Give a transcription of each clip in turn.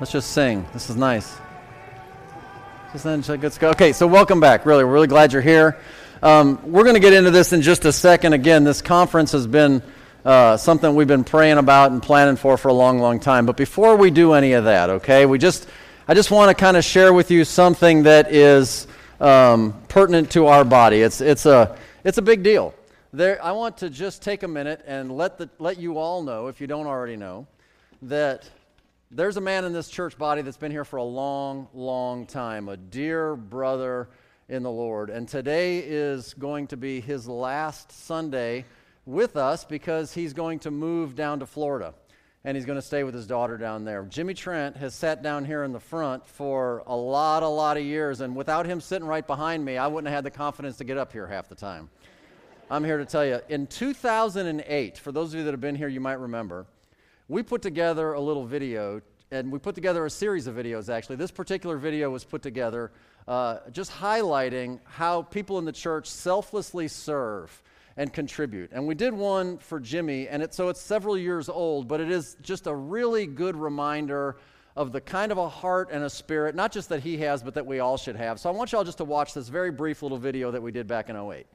Let's just sing. This is nice. Just then, let's go. Okay, so welcome back. Really, we're really glad you're here. Um, we're going to get into this in just a second. Again, this conference has been uh, something we've been praying about and planning for for a long, long time. But before we do any of that, okay, we just I just want to kind of share with you something that is um, pertinent to our body. It's it's a it's a big deal. There, I want to just take a minute and let the let you all know, if you don't already know, that there's a man in this church body that's been here for a long, long time, a dear brother in the Lord. And today is going to be his last Sunday with us because he's going to move down to Florida and he's going to stay with his daughter down there. Jimmy Trent has sat down here in the front for a lot, a lot of years, and without him sitting right behind me, I wouldn't have had the confidence to get up here half the time. I'm here to tell you. In 2008, for those of you that have been here, you might remember we put together a little video, and we put together a series of videos actually. This particular video was put together uh, just highlighting how people in the church selflessly serve and contribute. And we did one for Jimmy, and it, so it's several years old, but it is just a really good reminder of the kind of a heart and a spirit, not just that he has, but that we all should have. So I want y'all just to watch this very brief little video that we did back in 08.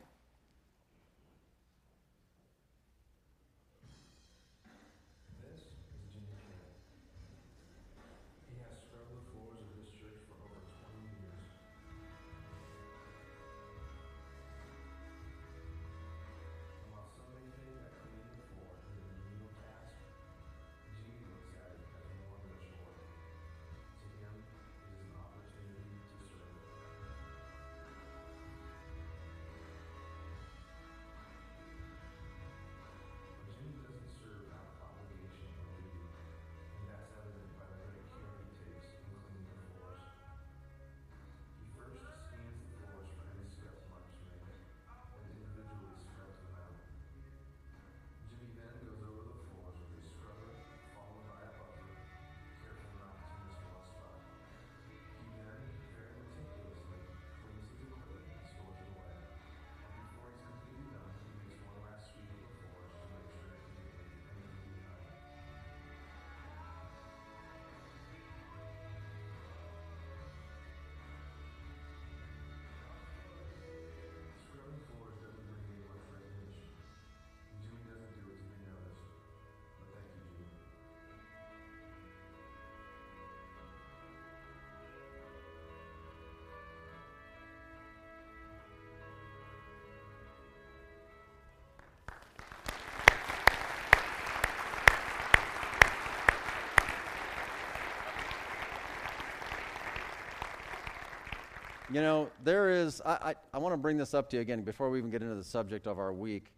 You know, there is, I, I, I want to bring this up to you again before we even get into the subject of our week.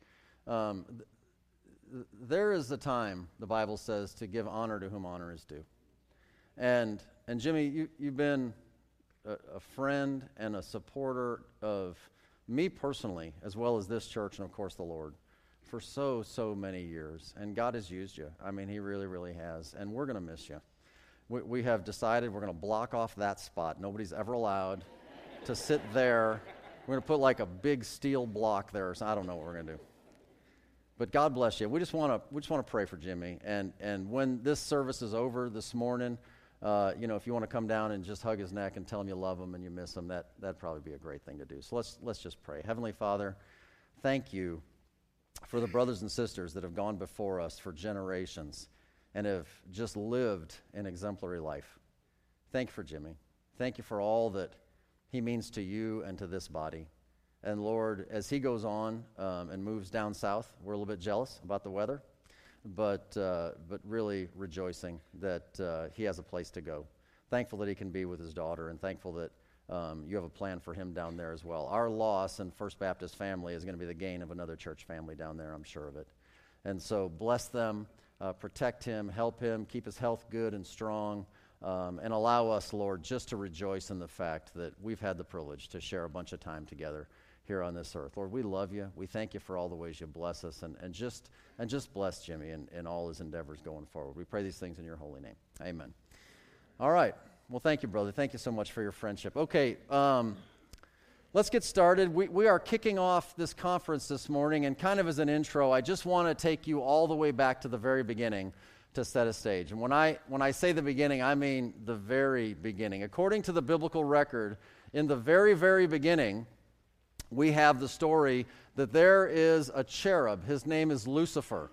Um, th- there is a time, the Bible says, to give honor to whom honor is due. And, and Jimmy, you, you've been a, a friend and a supporter of me personally, as well as this church and, of course, the Lord, for so, so many years. And God has used you. I mean, He really, really has. And we're going to miss you. We, we have decided we're going to block off that spot. Nobody's ever allowed to sit there. We're going to put like a big steel block there. So I don't know what we're going to do. But God bless you. We just want to we just want to pray for Jimmy. And and when this service is over this morning, uh, you know, if you want to come down and just hug his neck and tell him you love him and you miss him, that that'd probably be a great thing to do. So let's let's just pray. Heavenly Father, thank you for the brothers and sisters that have gone before us for generations and have just lived an exemplary life. Thank you for Jimmy. Thank you for all that he means to you and to this body. And Lord, as he goes on um, and moves down south, we're a little bit jealous about the weather, but, uh, but really rejoicing that uh, he has a place to go. Thankful that he can be with his daughter, and thankful that um, you have a plan for him down there as well. Our loss in First Baptist family is going to be the gain of another church family down there, I'm sure of it. And so bless them, uh, protect him, help him, keep his health good and strong. Um, and allow us, Lord, just to rejoice in the fact that we've had the privilege to share a bunch of time together here on this earth. Lord, we love you. We thank you for all the ways you bless us and, and, just, and just bless Jimmy and, and all his endeavors going forward. We pray these things in your holy name. Amen. All right. Well, thank you, brother. Thank you so much for your friendship. Okay. Um, let's get started. We, we are kicking off this conference this morning, and kind of as an intro, I just want to take you all the way back to the very beginning to set a stage. And when I, when I say the beginning, I mean the very beginning. According to the biblical record, in the very, very beginning, we have the story that there is a cherub. His name is Lucifer.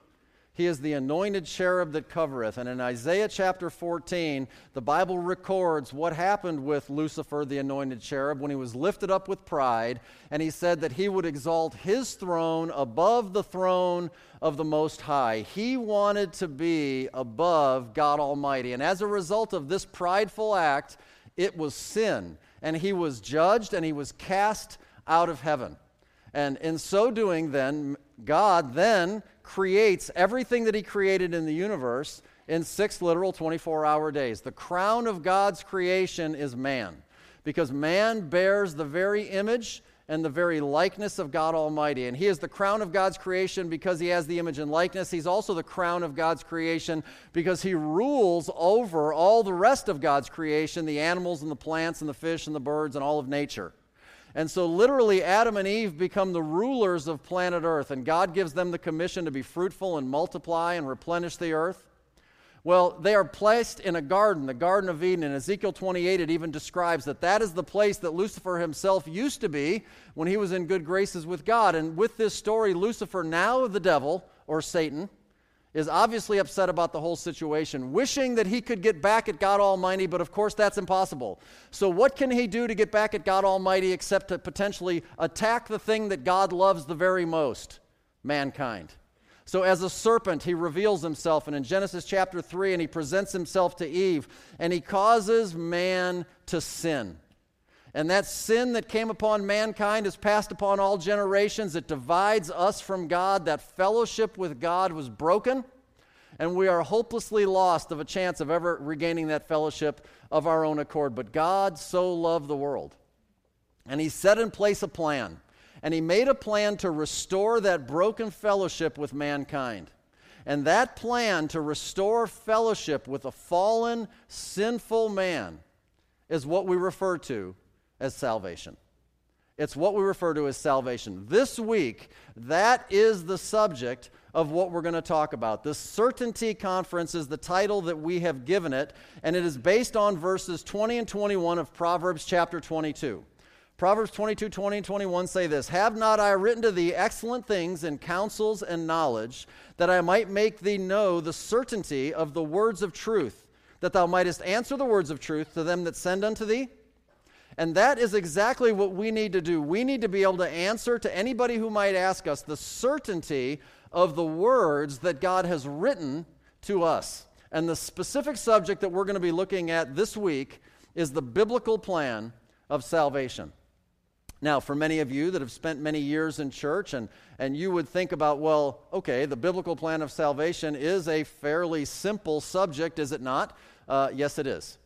He is the anointed cherub that covereth. And in Isaiah chapter 14, the Bible records what happened with Lucifer, the anointed cherub, when he was lifted up with pride. And he said that he would exalt his throne above the throne of the Most High. He wanted to be above God Almighty. And as a result of this prideful act, it was sin. And he was judged and he was cast out of heaven. And in so doing, then, God then creates everything that He created in the universe in six literal 24 hour days. The crown of God's creation is man, because man bears the very image and the very likeness of God Almighty. And He is the crown of God's creation because He has the image and likeness. He's also the crown of God's creation because He rules over all the rest of God's creation the animals and the plants and the fish and the birds and all of nature. And so, literally, Adam and Eve become the rulers of planet Earth, and God gives them the commission to be fruitful and multiply and replenish the earth. Well, they are placed in a garden, the Garden of Eden. In Ezekiel 28, it even describes that that is the place that Lucifer himself used to be when he was in good graces with God. And with this story, Lucifer, now the devil or Satan, is obviously upset about the whole situation, wishing that he could get back at God Almighty, but of course that's impossible. So, what can he do to get back at God Almighty except to potentially attack the thing that God loves the very most mankind? So, as a serpent, he reveals himself, and in Genesis chapter 3, and he presents himself to Eve, and he causes man to sin. And that sin that came upon mankind is passed upon all generations. It divides us from God. That fellowship with God was broken, and we are hopelessly lost of a chance of ever regaining that fellowship of our own accord. But God so loved the world, and He set in place a plan. And He made a plan to restore that broken fellowship with mankind. And that plan to restore fellowship with a fallen, sinful man is what we refer to as salvation. It's what we refer to as salvation. This week, that is the subject of what we're going to talk about. The Certainty Conference is the title that we have given it, and it is based on verses 20 and 21 of Proverbs chapter 22. Proverbs 22, 20, and 21 say this Have not I written to thee excellent things in counsels and knowledge, that I might make thee know the certainty of the words of truth, that thou mightest answer the words of truth to them that send unto thee? And that is exactly what we need to do. We need to be able to answer to anybody who might ask us the certainty of the words that God has written to us. And the specific subject that we're going to be looking at this week is the biblical plan of salvation. Now, for many of you that have spent many years in church, and, and you would think about, well, okay, the biblical plan of salvation is a fairly simple subject, is it not? Uh, yes, it is.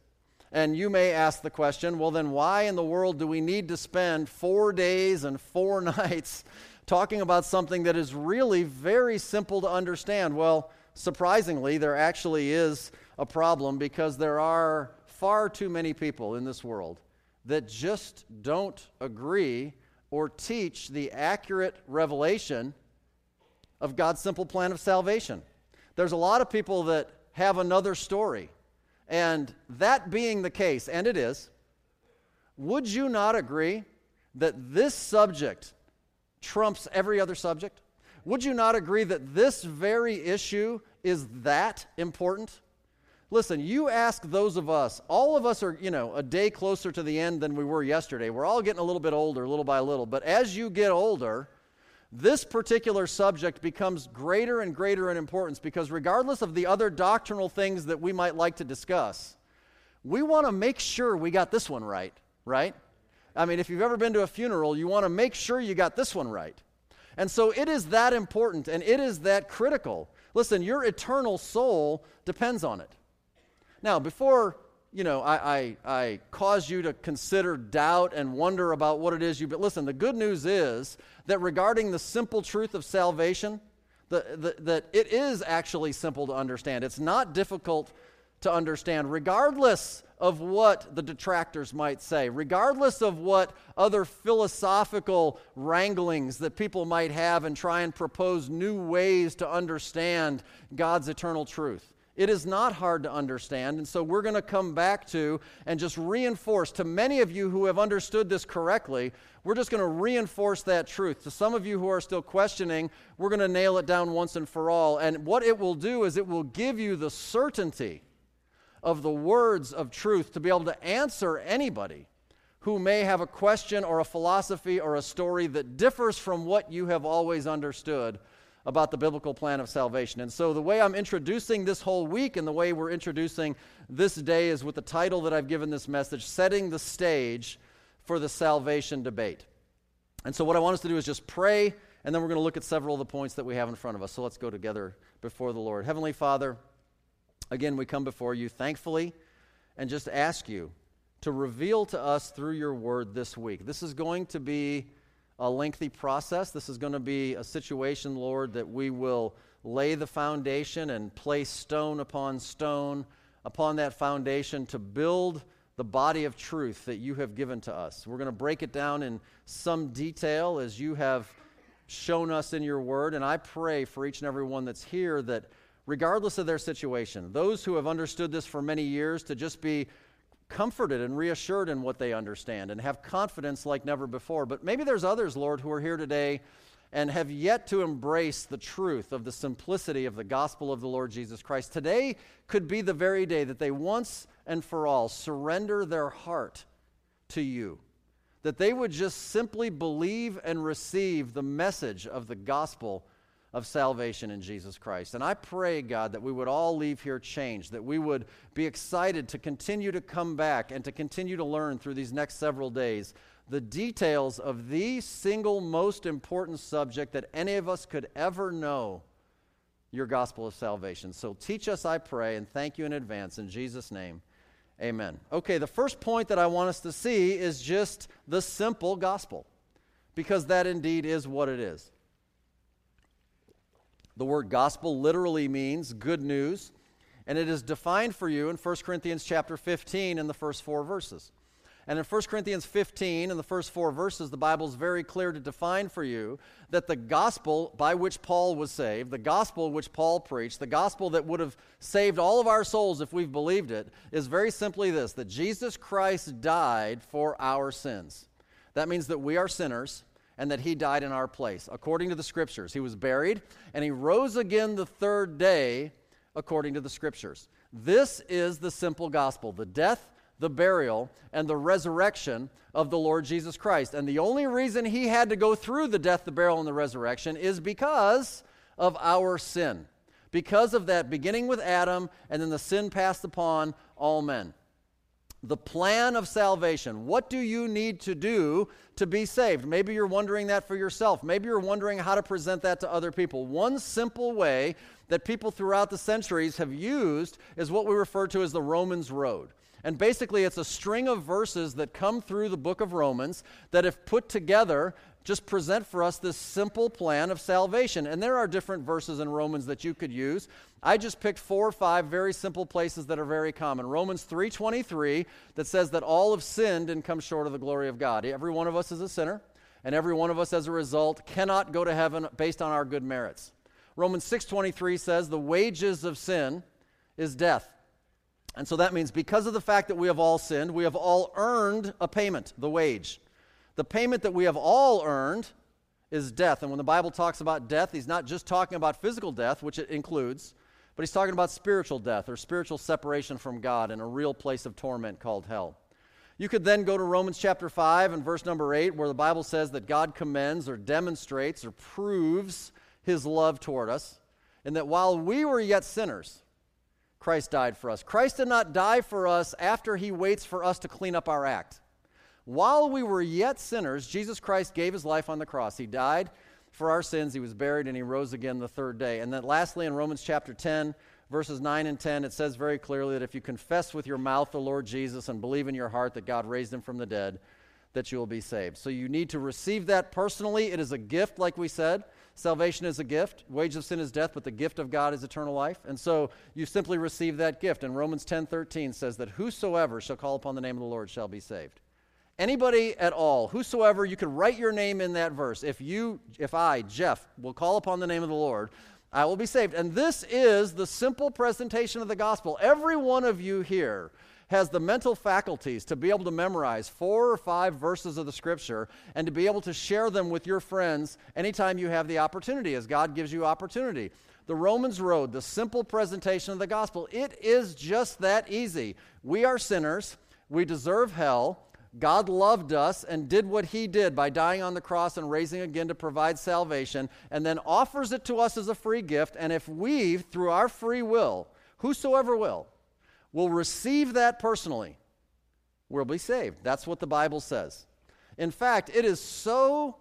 And you may ask the question well, then why in the world do we need to spend four days and four nights talking about something that is really very simple to understand? Well, surprisingly, there actually is a problem because there are far too many people in this world that just don't agree or teach the accurate revelation of God's simple plan of salvation. There's a lot of people that have another story and that being the case, and it is, would you not agree that this subject trumps every other subject? Would you not agree that this very issue is that important? Listen, you ask those of us, all of us are, you know, a day closer to the end than we were yesterday. We're all getting a little bit older, little by little. But as you get older, this particular subject becomes greater and greater in importance because, regardless of the other doctrinal things that we might like to discuss, we want to make sure we got this one right, right? I mean, if you've ever been to a funeral, you want to make sure you got this one right. And so it is that important and it is that critical. Listen, your eternal soul depends on it. Now, before you know, I, I, I cause you to consider doubt and wonder about what it is you. But listen, the good news is that regarding the simple truth of salvation, the, the, that it is actually simple to understand. It's not difficult to understand, regardless of what the detractors might say, regardless of what other philosophical wranglings that people might have and try and propose new ways to understand God's eternal truth. It is not hard to understand. And so we're going to come back to and just reinforce to many of you who have understood this correctly, we're just going to reinforce that truth. To some of you who are still questioning, we're going to nail it down once and for all. And what it will do is it will give you the certainty of the words of truth to be able to answer anybody who may have a question or a philosophy or a story that differs from what you have always understood about the biblical plan of salvation. And so, the way I'm introducing this whole week and the way we're introducing this day is with the title that I've given this message Setting the Stage for the Salvation Debate. And so, what I want us to do is just pray, and then we're going to look at several of the points that we have in front of us. So, let's go together before the Lord. Heavenly Father, again, we come before you thankfully and just ask you to reveal to us through your word this week. This is going to be a lengthy process. This is going to be a situation, Lord, that we will lay the foundation and place stone upon stone upon that foundation to build the body of truth that you have given to us. We're going to break it down in some detail as you have shown us in your word. And I pray for each and every one that's here that, regardless of their situation, those who have understood this for many years to just be comforted and reassured in what they understand and have confidence like never before. But maybe there's others, Lord, who are here today and have yet to embrace the truth of the simplicity of the gospel of the Lord Jesus Christ. Today could be the very day that they once and for all surrender their heart to you. That they would just simply believe and receive the message of the gospel of salvation in Jesus Christ. And I pray, God, that we would all leave here changed, that we would be excited to continue to come back and to continue to learn through these next several days the details of the single most important subject that any of us could ever know your gospel of salvation. So teach us, I pray, and thank you in advance. In Jesus' name, amen. Okay, the first point that I want us to see is just the simple gospel, because that indeed is what it is. The word gospel literally means good news, and it is defined for you in 1 Corinthians chapter 15 in the first four verses. And in 1 Corinthians 15, in the first four verses, the Bible is very clear to define for you that the gospel by which Paul was saved, the gospel which Paul preached, the gospel that would have saved all of our souls if we've believed it, is very simply this that Jesus Christ died for our sins. That means that we are sinners and that he died in our place, according to the scriptures. He was buried, and he rose again the third day, according to the scriptures. This is the simple gospel the death, the burial, and the resurrection of the Lord Jesus Christ. And the only reason he had to go through the death, the burial, and the resurrection is because of our sin. Because of that, beginning with Adam, and then the sin passed upon all men the plan of salvation. What do you need to do to be saved? Maybe you're wondering that for yourself. Maybe you're wondering how to present that to other people. One simple way that people throughout the centuries have used is what we refer to as the Romans Road. And basically, it's a string of verses that come through the book of Romans that, if put together, just present for us this simple plan of salvation. And there are different verses in Romans that you could use. I just picked four or five very simple places that are very common. Romans 3:23 that says that all have sinned and come short of the glory of God. Every one of us is a sinner, and every one of us as a result cannot go to heaven based on our good merits. Romans 6:23 says the wages of sin is death. And so that means because of the fact that we have all sinned, we have all earned a payment, the wage. The payment that we have all earned is death. And when the Bible talks about death, he's not just talking about physical death, which it includes, but he's talking about spiritual death or spiritual separation from God in a real place of torment called hell. You could then go to Romans chapter 5 and verse number 8, where the Bible says that God commends or demonstrates or proves his love toward us, and that while we were yet sinners, Christ died for us. Christ did not die for us after he waits for us to clean up our act. While we were yet sinners, Jesus Christ gave his life on the cross. He died for our sins, he was buried, and he rose again the third day. And then, lastly, in Romans chapter 10, verses 9 and 10, it says very clearly that if you confess with your mouth the Lord Jesus and believe in your heart that God raised him from the dead, that you will be saved. So you need to receive that personally. It is a gift, like we said. Salvation is a gift. Wage of sin is death, but the gift of God is eternal life. And so you simply receive that gift. And Romans 10 13 says that whosoever shall call upon the name of the Lord shall be saved. Anybody at all, whosoever, you could write your name in that verse. If you, if I, Jeff, will call upon the name of the Lord, I will be saved. And this is the simple presentation of the gospel. Every one of you here has the mental faculties to be able to memorize four or five verses of the scripture and to be able to share them with your friends anytime you have the opportunity, as God gives you opportunity. The Romans Road, the simple presentation of the gospel, it is just that easy. We are sinners, we deserve hell. God loved us and did what he did by dying on the cross and raising again to provide salvation, and then offers it to us as a free gift. And if we, through our free will, whosoever will, will receive that personally, we'll be saved. That's what the Bible says. In fact, it is so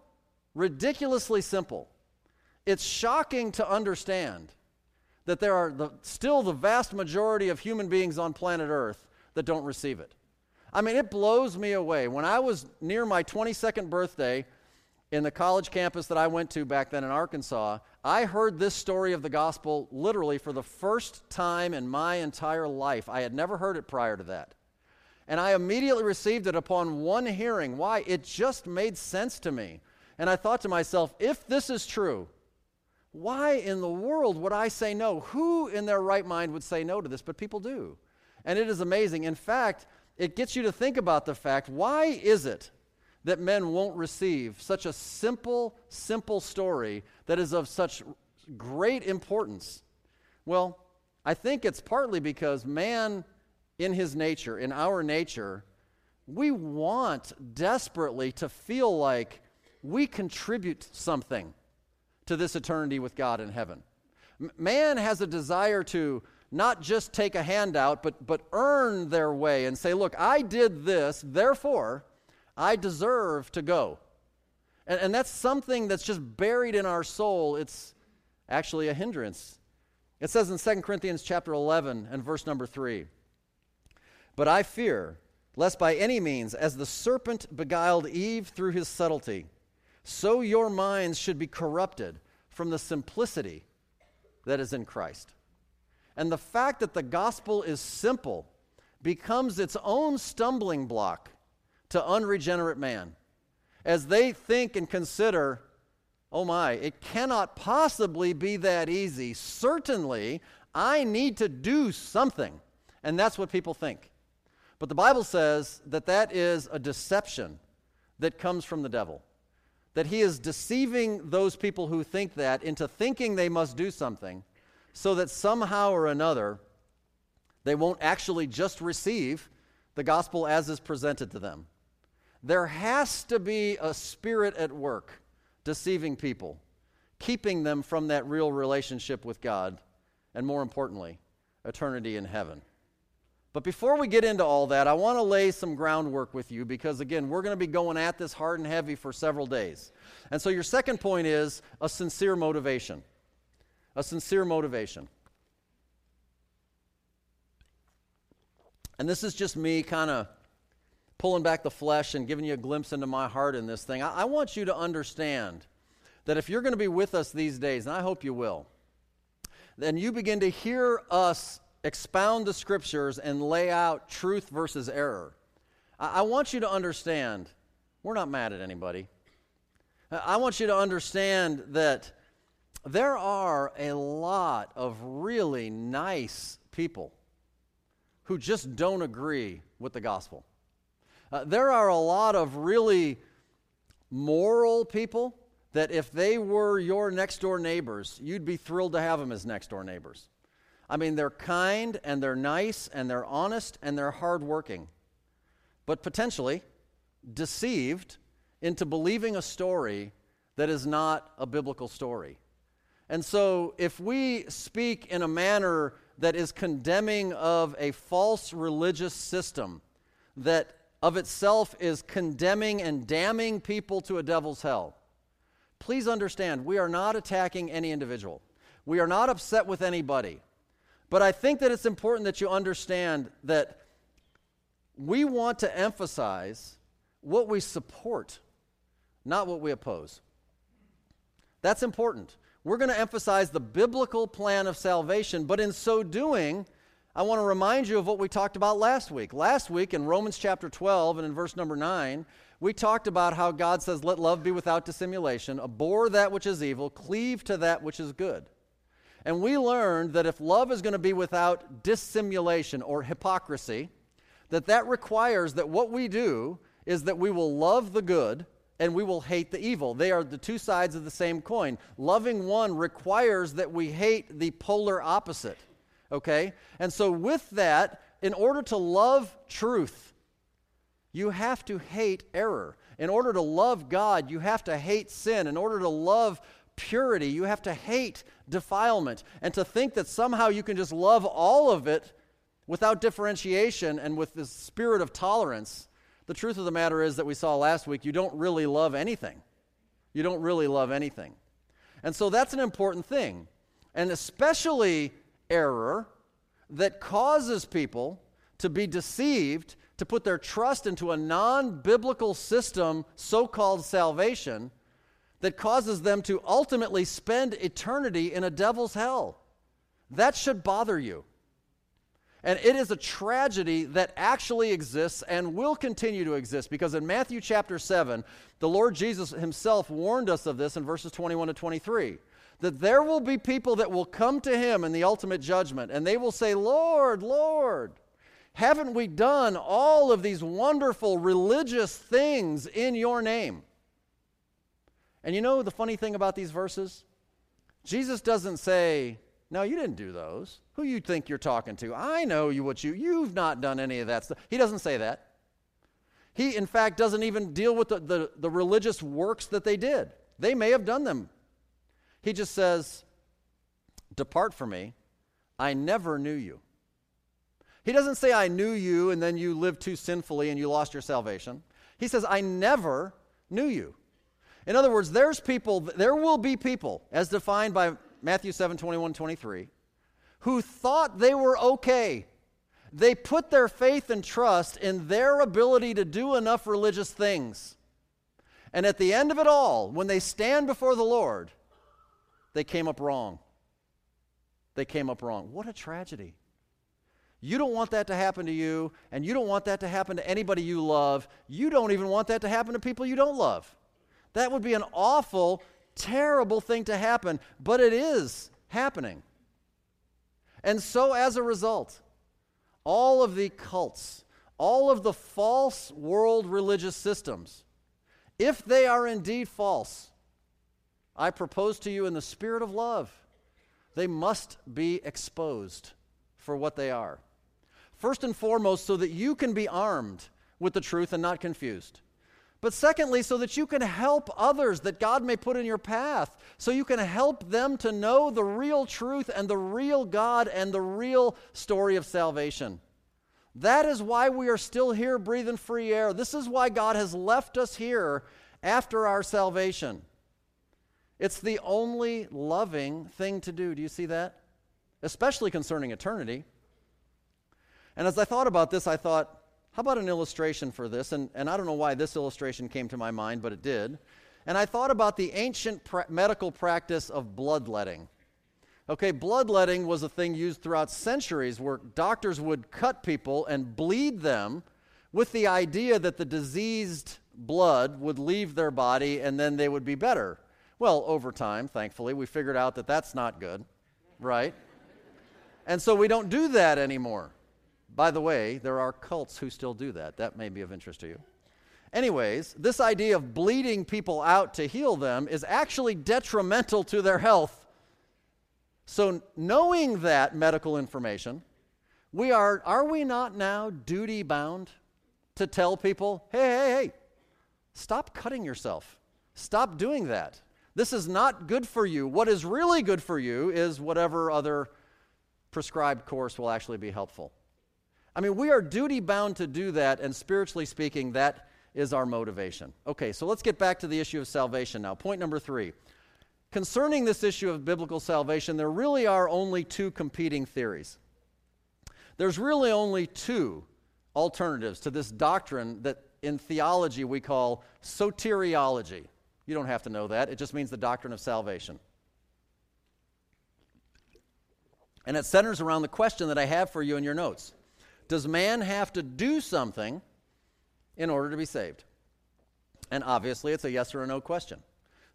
ridiculously simple. It's shocking to understand that there are the, still the vast majority of human beings on planet Earth that don't receive it. I mean, it blows me away. When I was near my 22nd birthday in the college campus that I went to back then in Arkansas, I heard this story of the gospel literally for the first time in my entire life. I had never heard it prior to that. And I immediately received it upon one hearing. Why? It just made sense to me. And I thought to myself, if this is true, why in the world would I say no? Who in their right mind would say no to this? But people do. And it is amazing. In fact, it gets you to think about the fact why is it that men won't receive such a simple, simple story that is of such great importance? Well, I think it's partly because man, in his nature, in our nature, we want desperately to feel like we contribute something to this eternity with God in heaven. man has a desire to not just take a handout, but, but earn their way and say, Look, I did this, therefore, I deserve to go. And, and that's something that's just buried in our soul. It's actually a hindrance. It says in 2 Corinthians chapter 11 and verse number 3 But I fear, lest by any means, as the serpent beguiled Eve through his subtlety, so your minds should be corrupted from the simplicity that is in Christ. And the fact that the gospel is simple becomes its own stumbling block to unregenerate man. As they think and consider, oh my, it cannot possibly be that easy. Certainly, I need to do something. And that's what people think. But the Bible says that that is a deception that comes from the devil. That he is deceiving those people who think that into thinking they must do something so that somehow or another they won't actually just receive the gospel as is presented to them. There has to be a spirit at work deceiving people, keeping them from that real relationship with God, and more importantly, eternity in heaven. But before we get into all that, I want to lay some groundwork with you because, again, we're going to be going at this hard and heavy for several days. And so, your second point is a sincere motivation. A sincere motivation. And this is just me kind of pulling back the flesh and giving you a glimpse into my heart in this thing, I, I want you to understand that if you're going to be with us these days, and I hope you will, then you begin to hear us expound the scriptures and lay out truth versus error. I, I want you to understand we're not mad at anybody. I want you to understand that there are a lot of really nice people who just don't agree with the gospel. Uh, there are a lot of really moral people that if they were your next door neighbors, you'd be thrilled to have them as next door neighbors. I mean, they're kind and they're nice and they're honest and they're hardworking, but potentially deceived into believing a story that is not a biblical story. And so, if we speak in a manner that is condemning of a false religious system that of itself is condemning and damning people to a devil's hell. Please understand, we are not attacking any individual. We are not upset with anybody. But I think that it's important that you understand that we want to emphasize what we support, not what we oppose. That's important. We're going to emphasize the biblical plan of salvation, but in so doing, I want to remind you of what we talked about last week. Last week in Romans chapter 12 and in verse number 9, we talked about how God says, Let love be without dissimulation, abhor that which is evil, cleave to that which is good. And we learned that if love is going to be without dissimulation or hypocrisy, that that requires that what we do is that we will love the good and we will hate the evil. They are the two sides of the same coin. Loving one requires that we hate the polar opposite. Okay? And so, with that, in order to love truth, you have to hate error. In order to love God, you have to hate sin. In order to love purity, you have to hate defilement. And to think that somehow you can just love all of it without differentiation and with this spirit of tolerance the truth of the matter is that we saw last week, you don't really love anything. You don't really love anything. And so that's an important thing. And especially error that causes people to be deceived, to put their trust into a non biblical system, so called salvation, that causes them to ultimately spend eternity in a devil's hell. That should bother you. And it is a tragedy that actually exists and will continue to exist because in Matthew chapter 7, the Lord Jesus himself warned us of this in verses 21 to 23 that there will be people that will come to him in the ultimate judgment and they will say, Lord, Lord, haven't we done all of these wonderful religious things in your name? And you know the funny thing about these verses? Jesus doesn't say, no, you didn't do those. Who you think you're talking to? I know you what you you've not done any of that stuff. He doesn't say that. He, in fact, doesn't even deal with the, the, the religious works that they did. They may have done them. He just says, Depart from me. I never knew you. He doesn't say, I knew you, and then you lived too sinfully and you lost your salvation. He says, I never knew you. In other words, there's people, there will be people, as defined by Matthew 7 21, 23, who thought they were okay. They put their faith and trust in their ability to do enough religious things. And at the end of it all, when they stand before the Lord, they came up wrong. They came up wrong. What a tragedy. You don't want that to happen to you, and you don't want that to happen to anybody you love. You don't even want that to happen to people you don't love. That would be an awful terrible thing to happen, but it is happening. And so, as a result, all of the cults, all of the false world religious systems, if they are indeed false, I propose to you in the spirit of love, they must be exposed for what they are. First and foremost, so that you can be armed with the truth and not confused. But secondly, so that you can help others that God may put in your path, so you can help them to know the real truth and the real God and the real story of salvation. That is why we are still here breathing free air. This is why God has left us here after our salvation. It's the only loving thing to do. Do you see that? Especially concerning eternity. And as I thought about this, I thought, how about an illustration for this? And, and I don't know why this illustration came to my mind, but it did. And I thought about the ancient medical practice of bloodletting. Okay, bloodletting was a thing used throughout centuries where doctors would cut people and bleed them with the idea that the diseased blood would leave their body and then they would be better. Well, over time, thankfully, we figured out that that's not good, right? And so we don't do that anymore. By the way, there are cults who still do that. That may be of interest to you. Anyways, this idea of bleeding people out to heal them is actually detrimental to their health. So, knowing that medical information, we are, are we not now duty bound to tell people, hey, hey, hey, stop cutting yourself. Stop doing that. This is not good for you. What is really good for you is whatever other prescribed course will actually be helpful. I mean, we are duty bound to do that, and spiritually speaking, that is our motivation. Okay, so let's get back to the issue of salvation now. Point number three. Concerning this issue of biblical salvation, there really are only two competing theories. There's really only two alternatives to this doctrine that in theology we call soteriology. You don't have to know that, it just means the doctrine of salvation. And it centers around the question that I have for you in your notes does man have to do something in order to be saved? And obviously, it's a yes or a no question.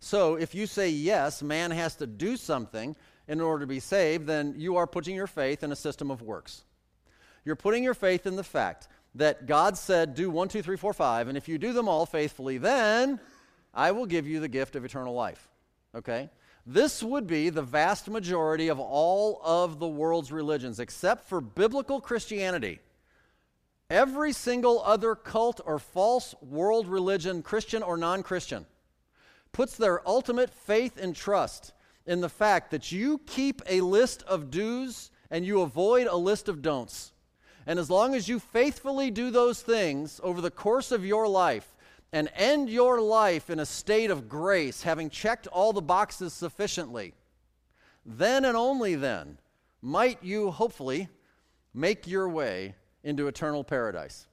So if you say yes, man has to do something in order to be saved, then you are putting your faith in a system of works. You're putting your faith in the fact that God said, do one, two, three, four, five, and if you do them all faithfully, then I will give you the gift of eternal life. Okay? This would be the vast majority of all of the world's religions, except for biblical Christianity. Every single other cult or false world religion, Christian or non Christian, puts their ultimate faith and trust in the fact that you keep a list of do's and you avoid a list of don'ts. And as long as you faithfully do those things over the course of your life and end your life in a state of grace, having checked all the boxes sufficiently, then and only then might you hopefully make your way into eternal paradise.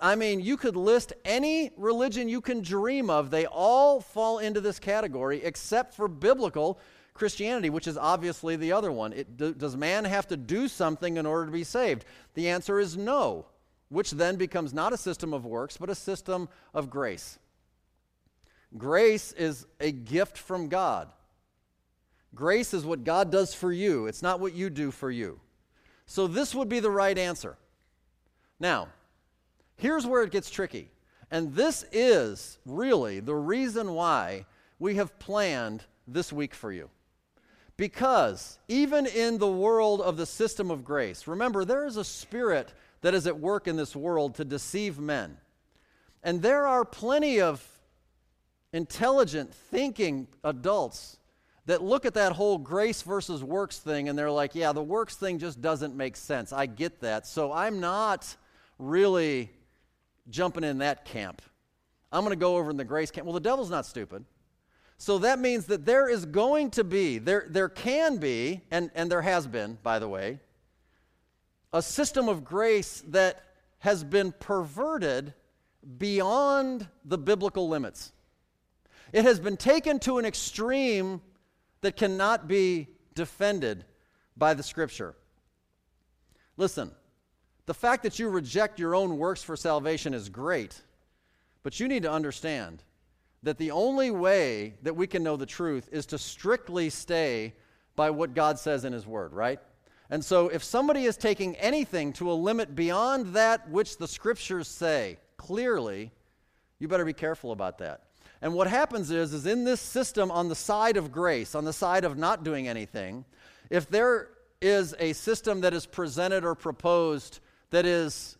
I mean, you could list any religion you can dream of, they all fall into this category except for biblical Christianity, which is obviously the other one. It, does man have to do something in order to be saved? The answer is no, which then becomes not a system of works, but a system of grace. Grace is a gift from God. Grace is what God does for you, it's not what you do for you. So, this would be the right answer. Now, Here's where it gets tricky. And this is really the reason why we have planned this week for you. Because even in the world of the system of grace, remember, there is a spirit that is at work in this world to deceive men. And there are plenty of intelligent, thinking adults that look at that whole grace versus works thing and they're like, yeah, the works thing just doesn't make sense. I get that. So I'm not really jumping in that camp. I'm going to go over in the grace camp. Well, the devil's not stupid. So that means that there is going to be, there, there can be, and, and there has been, by the way, a system of grace that has been perverted beyond the biblical limits. It has been taken to an extreme that cannot be defended by the scripture. Listen, the fact that you reject your own works for salvation is great, but you need to understand that the only way that we can know the truth is to strictly stay by what God says in His Word, right? And so if somebody is taking anything to a limit beyond that which the Scriptures say clearly, you better be careful about that. And what happens is, is in this system on the side of grace, on the side of not doing anything, if there is a system that is presented or proposed that is,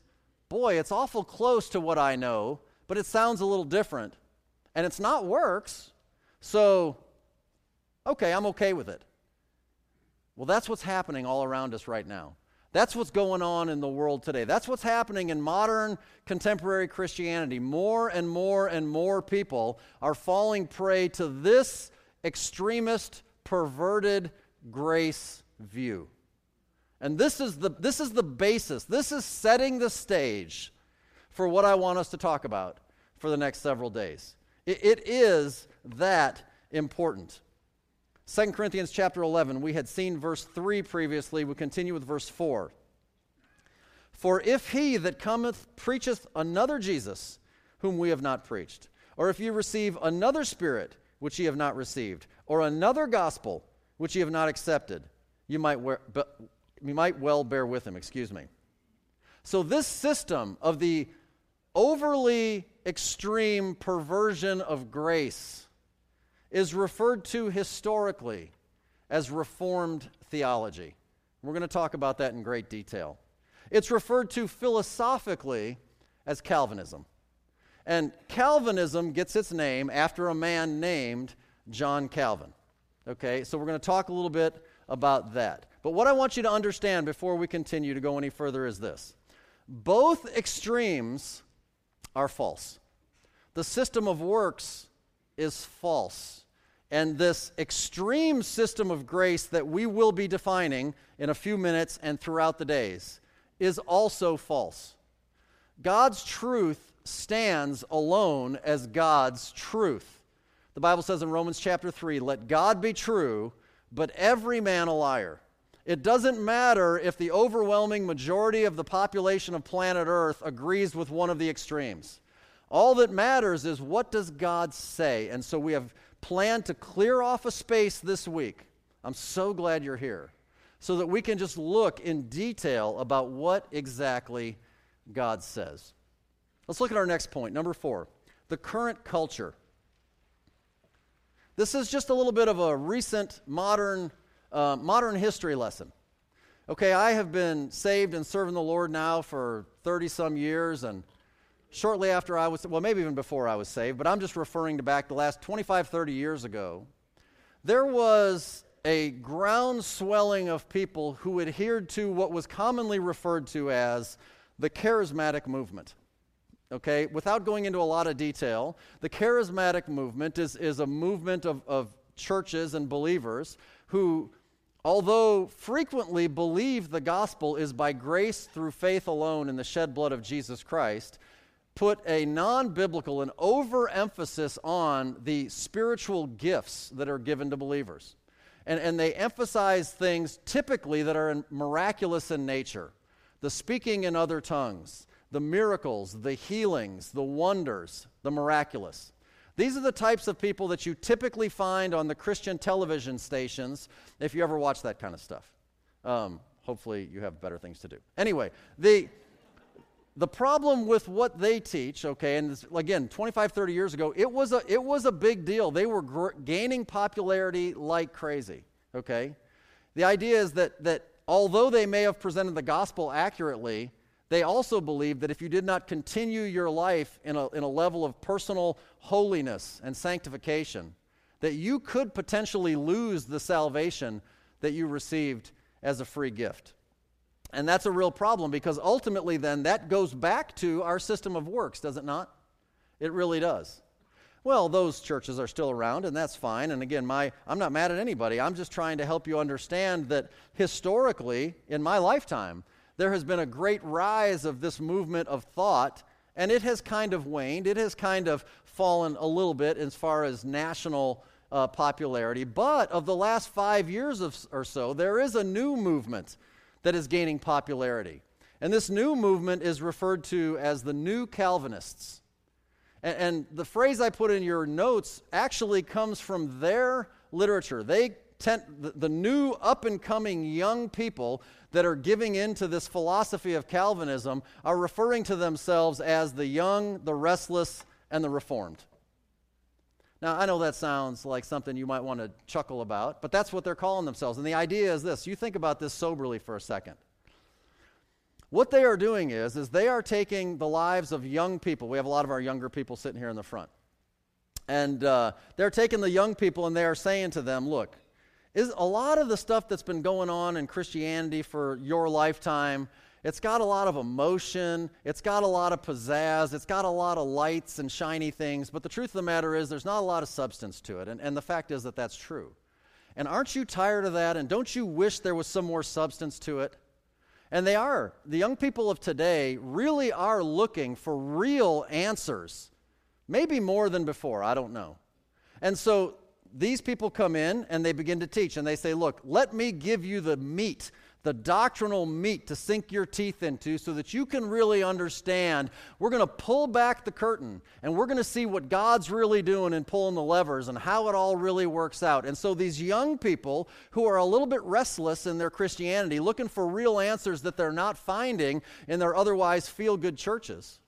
boy, it's awful close to what I know, but it sounds a little different. And it's not works. So, okay, I'm okay with it. Well, that's what's happening all around us right now. That's what's going on in the world today. That's what's happening in modern contemporary Christianity. More and more and more people are falling prey to this extremist, perverted grace view. And this is the, this is the basis, this is setting the stage for what I want us to talk about for the next several days. it, it is that important. 2 Corinthians chapter 11, we had seen verse 3 previously. We continue with verse 4. For if he that cometh preacheth another Jesus, whom we have not preached, or if you receive another Spirit, which ye have not received, or another gospel, which ye have not accepted, you might wear, we might well bear with him, excuse me. So, this system of the overly extreme perversion of grace is referred to historically as Reformed theology. We're going to talk about that in great detail. It's referred to philosophically as Calvinism. And Calvinism gets its name after a man named John Calvin. Okay, so we're going to talk a little bit about that. But what I want you to understand before we continue to go any further is this both extremes are false. The system of works is false. And this extreme system of grace that we will be defining in a few minutes and throughout the days is also false. God's truth stands alone as God's truth. The Bible says in Romans chapter 3 let God be true, but every man a liar. It doesn't matter if the overwhelming majority of the population of planet Earth agrees with one of the extremes. All that matters is what does God say? And so we have planned to clear off a space this week, I'm so glad you're here so that we can just look in detail about what exactly God says. Let's look at our next point, number four the current culture. This is just a little bit of a recent modern, uh, modern history lesson. Okay, I have been saved and serving the Lord now for 30 some years, and shortly after I was, well, maybe even before I was saved, but I'm just referring to back the last 25, 30 years ago. There was a ground swelling of people who adhered to what was commonly referred to as the charismatic movement. Okay, without going into a lot of detail, the charismatic movement is, is a movement of, of churches and believers who, although frequently believe the gospel is by grace through faith alone in the shed blood of Jesus Christ, put a non biblical and overemphasis on the spiritual gifts that are given to believers. And, and they emphasize things typically that are miraculous in nature the speaking in other tongues, the miracles, the healings, the wonders, the miraculous. These are the types of people that you typically find on the Christian television stations if you ever watch that kind of stuff. Um, hopefully, you have better things to do. Anyway, the, the problem with what they teach, okay, and this, again, 25, 30 years ago, it was a, it was a big deal. They were gr- gaining popularity like crazy, okay? The idea is that, that although they may have presented the gospel accurately, they also believed that if you did not continue your life in a, in a level of personal holiness and sanctification, that you could potentially lose the salvation that you received as a free gift. And that's a real problem because ultimately, then, that goes back to our system of works, does it not? It really does. Well, those churches are still around, and that's fine. And again, my, I'm not mad at anybody. I'm just trying to help you understand that historically, in my lifetime, there has been a great rise of this movement of thought, and it has kind of waned. It has kind of fallen a little bit as far as national uh, popularity. But of the last five years of, or so, there is a new movement that is gaining popularity. And this new movement is referred to as the New Calvinists. And, and the phrase I put in your notes actually comes from their literature. They tend, the, the new up and coming young people that are giving into this philosophy of Calvinism are referring to themselves as the young, the restless, and the reformed. Now, I know that sounds like something you might want to chuckle about, but that's what they're calling themselves. And the idea is this you think about this soberly for a second. What they are doing is, is they are taking the lives of young people. We have a lot of our younger people sitting here in the front. And uh, they're taking the young people and they are saying to them, look, is a lot of the stuff that's been going on in Christianity for your lifetime, it's got a lot of emotion, it's got a lot of pizzazz, it's got a lot of lights and shiny things, but the truth of the matter is there's not a lot of substance to it. And, and the fact is that that's true. And aren't you tired of that? And don't you wish there was some more substance to it? And they are. The young people of today really are looking for real answers, maybe more than before, I don't know. And so these people come in and they begin to teach, and they say, Look, let me give you the meat the doctrinal meat to sink your teeth into so that you can really understand. We're going to pull back the curtain and we're going to see what God's really doing and pulling the levers and how it all really works out. And so these young people who are a little bit restless in their Christianity, looking for real answers that they're not finding in their otherwise feel good churches,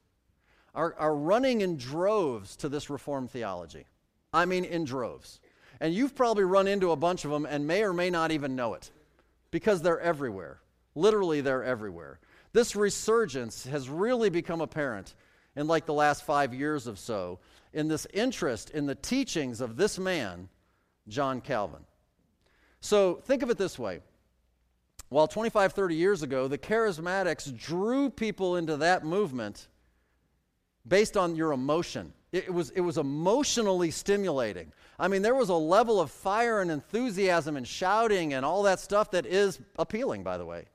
are, are running in droves to this Reformed theology. I mean, in droves. And you've probably run into a bunch of them and may or may not even know it because they're everywhere. Literally, they're everywhere. This resurgence has really become apparent in like the last five years or so in this interest in the teachings of this man, John Calvin. So think of it this way. While 25, 30 years ago, the charismatics drew people into that movement based on your emotion. It was, it was emotionally stimulating. I mean, there was a level of fire and enthusiasm and shouting and all that stuff that is appealing, by the way.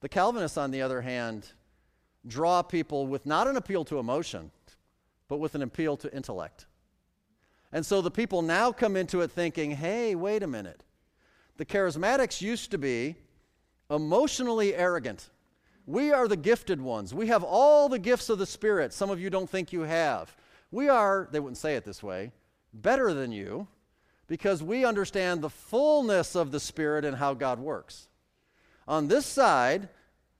The Calvinists, on the other hand, draw people with not an appeal to emotion, but with an appeal to intellect. And so the people now come into it thinking, hey, wait a minute. The charismatics used to be emotionally arrogant. We are the gifted ones. We have all the gifts of the Spirit. Some of you don't think you have. We are, they wouldn't say it this way, better than you because we understand the fullness of the Spirit and how God works. On this side,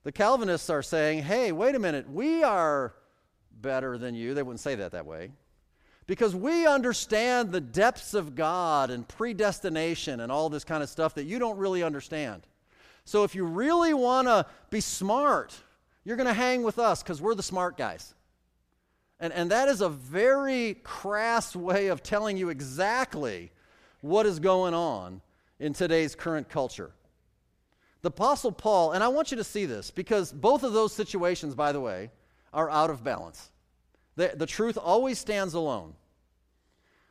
the Calvinists are saying, hey, wait a minute, we are better than you. They wouldn't say that that way. Because we understand the depths of God and predestination and all this kind of stuff that you don't really understand. So if you really want to be smart, you're going to hang with us because we're the smart guys. And, and that is a very crass way of telling you exactly what is going on in today's current culture. The Apostle Paul, and I want you to see this because both of those situations, by the way, are out of balance. The, the truth always stands alone.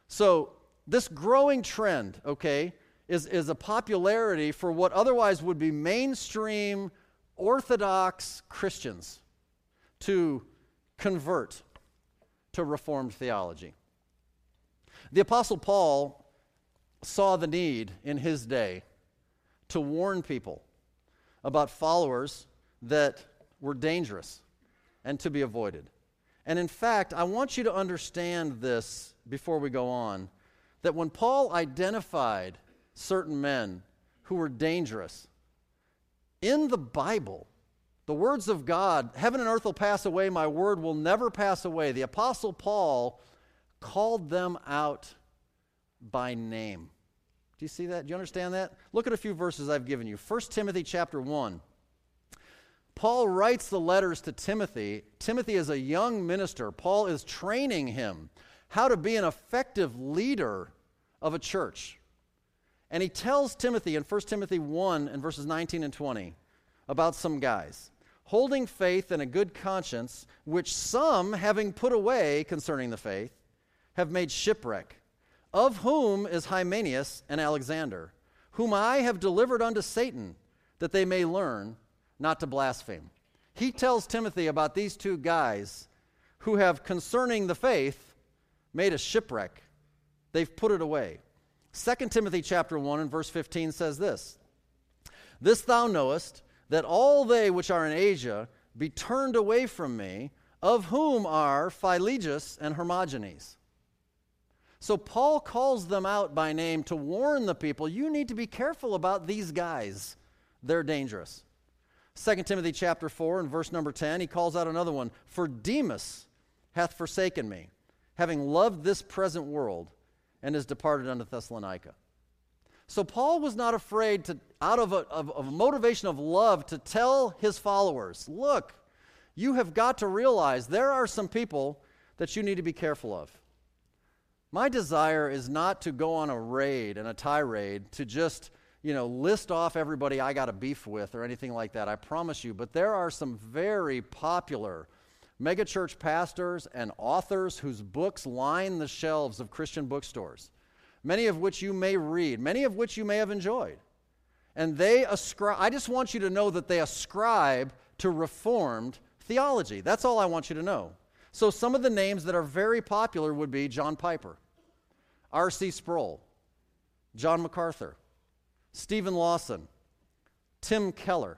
So, this growing trend, okay, is, is a popularity for what otherwise would be mainstream Orthodox Christians to convert to Reformed theology. The Apostle Paul saw the need in his day to warn people about followers that were dangerous and to be avoided. And in fact, I want you to understand this before we go on that when Paul identified certain men who were dangerous, in the Bible, the words of God, heaven and earth will pass away, my word will never pass away. The Apostle Paul called them out by name. Do you see that? Do you understand that? Look at a few verses I've given you. 1 Timothy chapter 1. Paul writes the letters to Timothy. Timothy is a young minister. Paul is training him how to be an effective leader of a church. And he tells Timothy in 1 Timothy 1 and verses 19 and 20 about some guys holding faith and a good conscience, which some, having put away concerning the faith, have made shipwreck of whom is Hymenaeus and Alexander, whom I have delivered unto Satan, that they may learn not to blaspheme. He tells Timothy about these two guys who have, concerning the faith, made a shipwreck. They've put it away. 2 Timothy chapter 1 and verse 15 says this This thou knowest, that all they which are in Asia be turned away from me, of whom are Phygellus and Hermogenes. So Paul calls them out by name to warn the people you need to be careful about these guys. They're dangerous. 2 Timothy chapter 4 and verse number 10, he calls out another one For Demas hath forsaken me, having loved this present world, and is departed unto Thessalonica. So Paul was not afraid to, out of a, of, of a motivation of love, to tell his followers, look, you have got to realize there are some people that you need to be careful of. My desire is not to go on a raid and a tirade to just, you know, list off everybody I got a beef with or anything like that. I promise you. But there are some very popular megachurch pastors and authors whose books line the shelves of Christian bookstores, many of which you may read, many of which you may have enjoyed. And they ascribe, I just want you to know that they ascribe to Reformed theology. That's all I want you to know. So some of the names that are very popular would be John Piper, R.C. Sproul, John MacArthur, Steven Lawson, Tim Keller,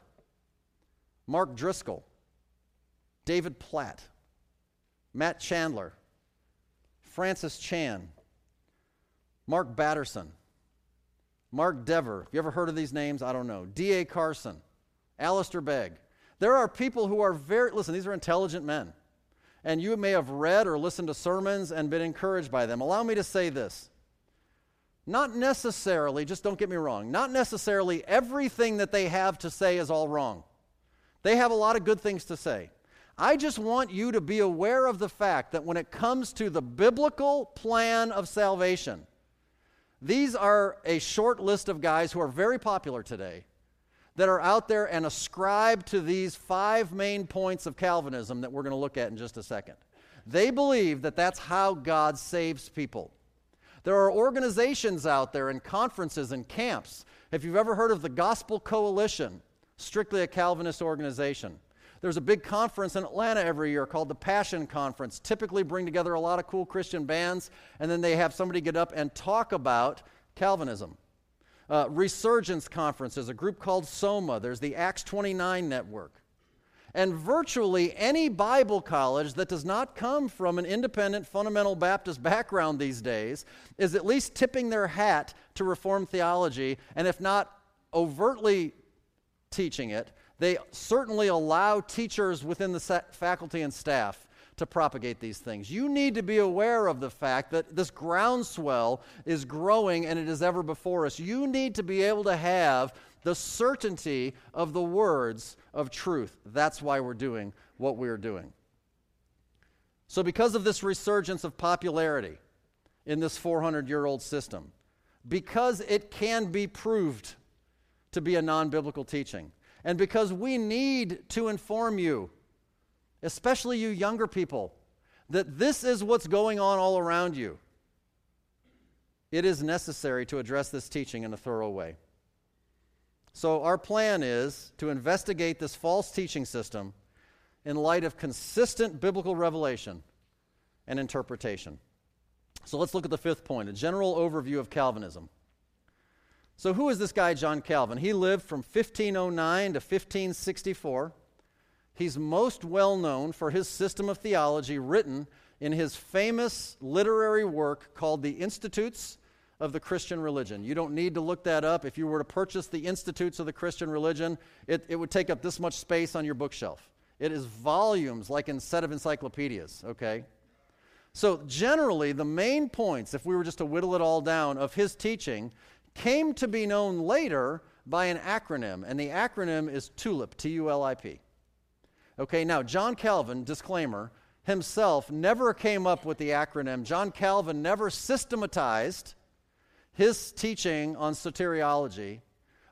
Mark Driscoll, David Platt, Matt Chandler, Francis Chan, Mark Batterson, Mark Dever. You ever heard of these names? I don't know. D.A. Carson, Alistair Begg. There are people who are very, listen, these are intelligent men and you may have read or listened to sermons and been encouraged by them. Allow me to say this. Not necessarily, just don't get me wrong, not necessarily everything that they have to say is all wrong. They have a lot of good things to say. I just want you to be aware of the fact that when it comes to the biblical plan of salvation, these are a short list of guys who are very popular today that are out there and ascribe to these five main points of Calvinism that we're going to look at in just a second. They believe that that's how God saves people. There are organizations out there and conferences and camps. If you've ever heard of the Gospel Coalition, strictly a Calvinist organization, there's a big conference in Atlanta every year called the Passion Conference. Typically, bring together a lot of cool Christian bands, and then they have somebody get up and talk about Calvinism. Uh, Resurgence Conference, there's a group called SOMA, there's the Acts 29 Network. And virtually any Bible college that does not come from an independent fundamental Baptist background these days is at least tipping their hat to Reformed theology, and if not overtly teaching it, they certainly allow teachers within the faculty and staff to propagate these things. You need to be aware of the fact that this groundswell is growing and it is ever before us. You need to be able to have the certainty of the words of truth. That's why we're doing what we're doing. So, because of this resurgence of popularity in this 400 year old system, because it can be proved to be a non biblical teaching, and because we need to inform you, especially you younger people, that this is what's going on all around you, it is necessary to address this teaching in a thorough way. So, our plan is to investigate this false teaching system in light of consistent biblical revelation and interpretation. So, let's look at the fifth point a general overview of Calvinism. So, who is this guy, John Calvin? He lived from 1509 to 1564. He's most well known for his system of theology written in his famous literary work called The Institutes of the Christian religion. You don't need to look that up. If you were to purchase the Institutes of the Christian religion, it, it would take up this much space on your bookshelf. It is volumes, like a set of encyclopedias, okay? So, generally, the main points, if we were just to whittle it all down, of his teaching came to be known later by an acronym, and the acronym is TULIP, T U L I P. Okay, now, John Calvin, disclaimer, himself never came up with the acronym. John Calvin never systematized his teaching on soteriology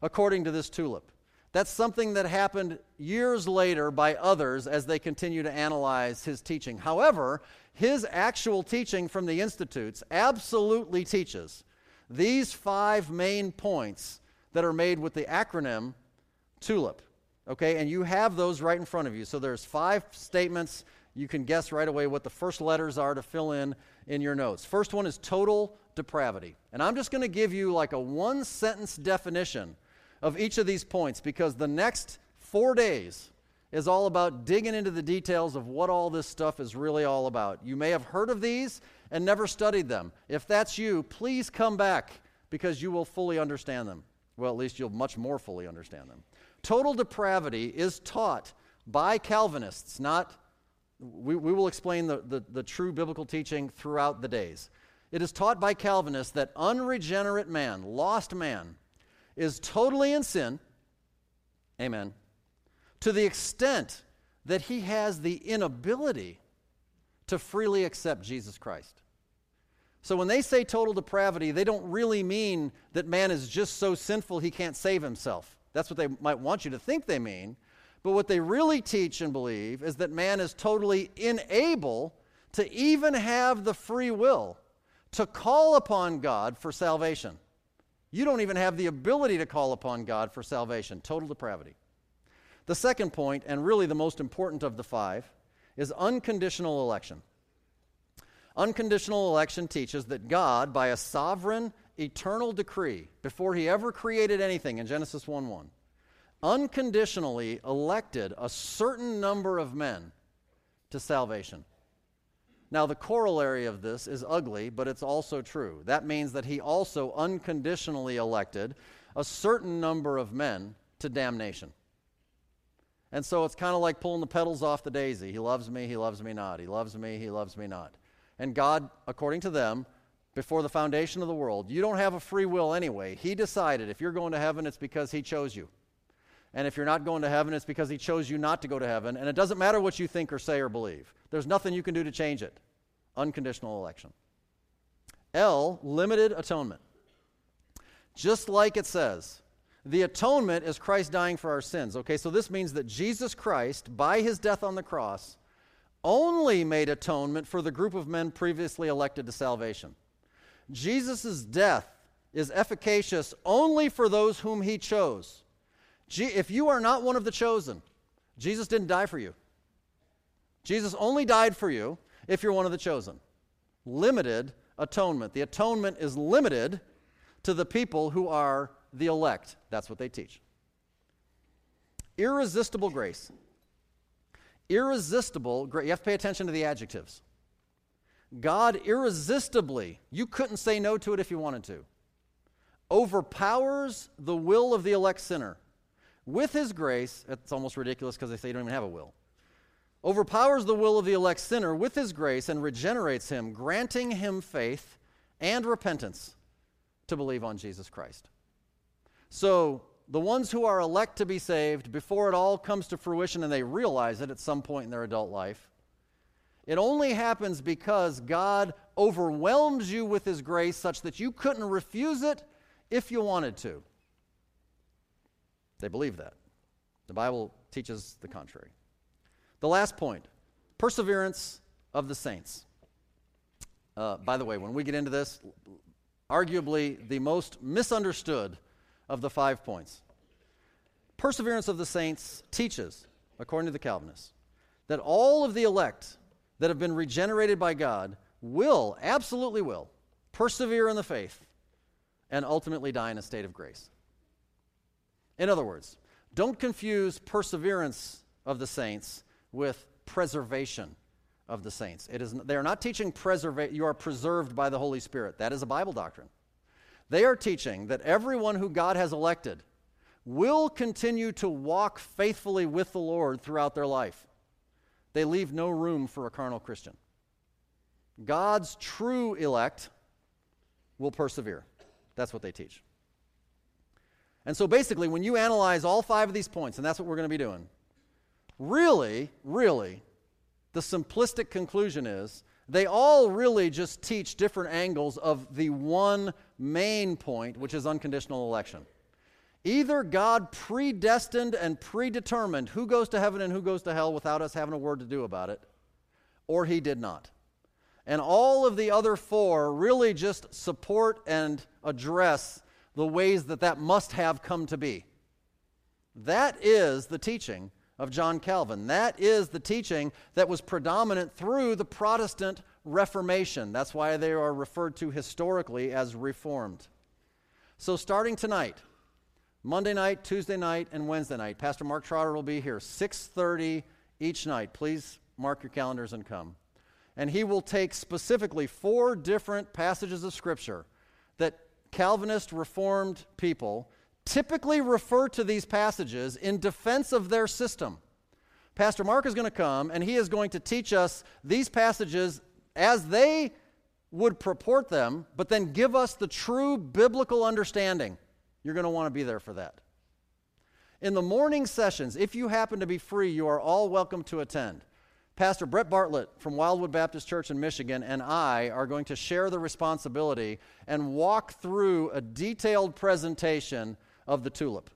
according to this tulip. That's something that happened years later by others as they continue to analyze his teaching. However, his actual teaching from the Institutes absolutely teaches these five main points that are made with the acronym TULIP. Okay, and you have those right in front of you. So there's five statements. You can guess right away what the first letters are to fill in in your notes. First one is total depravity. And I'm just going to give you like a one sentence definition of each of these points because the next four days is all about digging into the details of what all this stuff is really all about. You may have heard of these and never studied them. If that's you, please come back because you will fully understand them. Well, at least you'll much more fully understand them. Total depravity is taught by Calvinists, not, we, we will explain the, the, the true biblical teaching throughout the days. It is taught by Calvinists that unregenerate man, lost man, is totally in sin. Amen. To the extent that he has the inability to freely accept Jesus Christ. So when they say total depravity, they don't really mean that man is just so sinful he can't save himself. That's what they might want you to think they mean. But what they really teach and believe is that man is totally unable to even have the free will to call upon God for salvation. You don't even have the ability to call upon God for salvation. Total depravity. The second point, and really the most important of the five, is unconditional election. Unconditional election teaches that God, by a sovereign, eternal decree, before he ever created anything in Genesis 1 1, unconditionally elected a certain number of men to salvation. Now, the corollary of this is ugly, but it's also true. That means that he also unconditionally elected a certain number of men to damnation. And so it's kind of like pulling the petals off the daisy. He loves me, he loves me not. He loves me, he loves me not. And God, according to them, before the foundation of the world, you don't have a free will anyway. He decided if you're going to heaven, it's because he chose you. And if you're not going to heaven, it's because he chose you not to go to heaven. And it doesn't matter what you think or say or believe, there's nothing you can do to change it. Unconditional election. L, limited atonement. Just like it says, the atonement is Christ dying for our sins. Okay, so this means that Jesus Christ, by his death on the cross, only made atonement for the group of men previously elected to salvation. Jesus' death is efficacious only for those whom he chose. If you are not one of the chosen, Jesus didn't die for you. Jesus only died for you if you're one of the chosen. Limited atonement. The atonement is limited to the people who are the elect. That's what they teach. Irresistible grace. irresistible, grace. you have to pay attention to the adjectives. God irresistibly, you couldn't say no to it if you wanted to, overpowers the will of the elect sinner with his grace. It's almost ridiculous because they say you don't even have a will. Overpowers the will of the elect sinner with his grace and regenerates him, granting him faith and repentance to believe on Jesus Christ. So, the ones who are elect to be saved before it all comes to fruition and they realize it at some point in their adult life, it only happens because God overwhelms you with His grace such that you couldn't refuse it if you wanted to. They believe that. The Bible teaches the contrary. The last point perseverance of the saints. Uh, by the way, when we get into this, arguably the most misunderstood of the five points. Perseverance of the saints teaches, according to the Calvinists, that all of the elect that have been regenerated by God will, absolutely will, persevere in the faith and ultimately die in a state of grace. In other words, don't confuse perseverance of the saints with preservation of the saints. It is, they are not teaching preservation, you are preserved by the Holy Spirit. That is a Bible doctrine. They are teaching that everyone who God has elected will continue to walk faithfully with the Lord throughout their life. They leave no room for a carnal Christian. God's true elect will persevere. That's what they teach. And so basically, when you analyze all five of these points, and that's what we're going to be doing, really, really, the simplistic conclusion is they all really just teach different angles of the one main point, which is unconditional election. Either God predestined and predetermined who goes to heaven and who goes to hell without us having a word to do about it, or he did not. And all of the other four really just support and address the ways that that must have come to be. That is the teaching of John Calvin. That is the teaching that was predominant through the Protestant Reformation. That's why they are referred to historically as Reformed. So, starting tonight, Monday night, Tuesday night, and Wednesday night, Pastor Mark Trotter will be here, 6:30 each night. Please mark your calendars and come. And he will take specifically four different passages of Scripture that Calvinist Reformed people typically refer to these passages in defense of their system. Pastor Mark is going to come and he is going to teach us these passages as they would purport them, but then give us the true biblical understanding. You're going to want to be there for that. In the morning sessions, if you happen to be free, you are all welcome to attend. Pastor Brett Bartlett from Wildwood Baptist Church in Michigan and I are going to share the responsibility and walk through a detailed presentation of the tulip.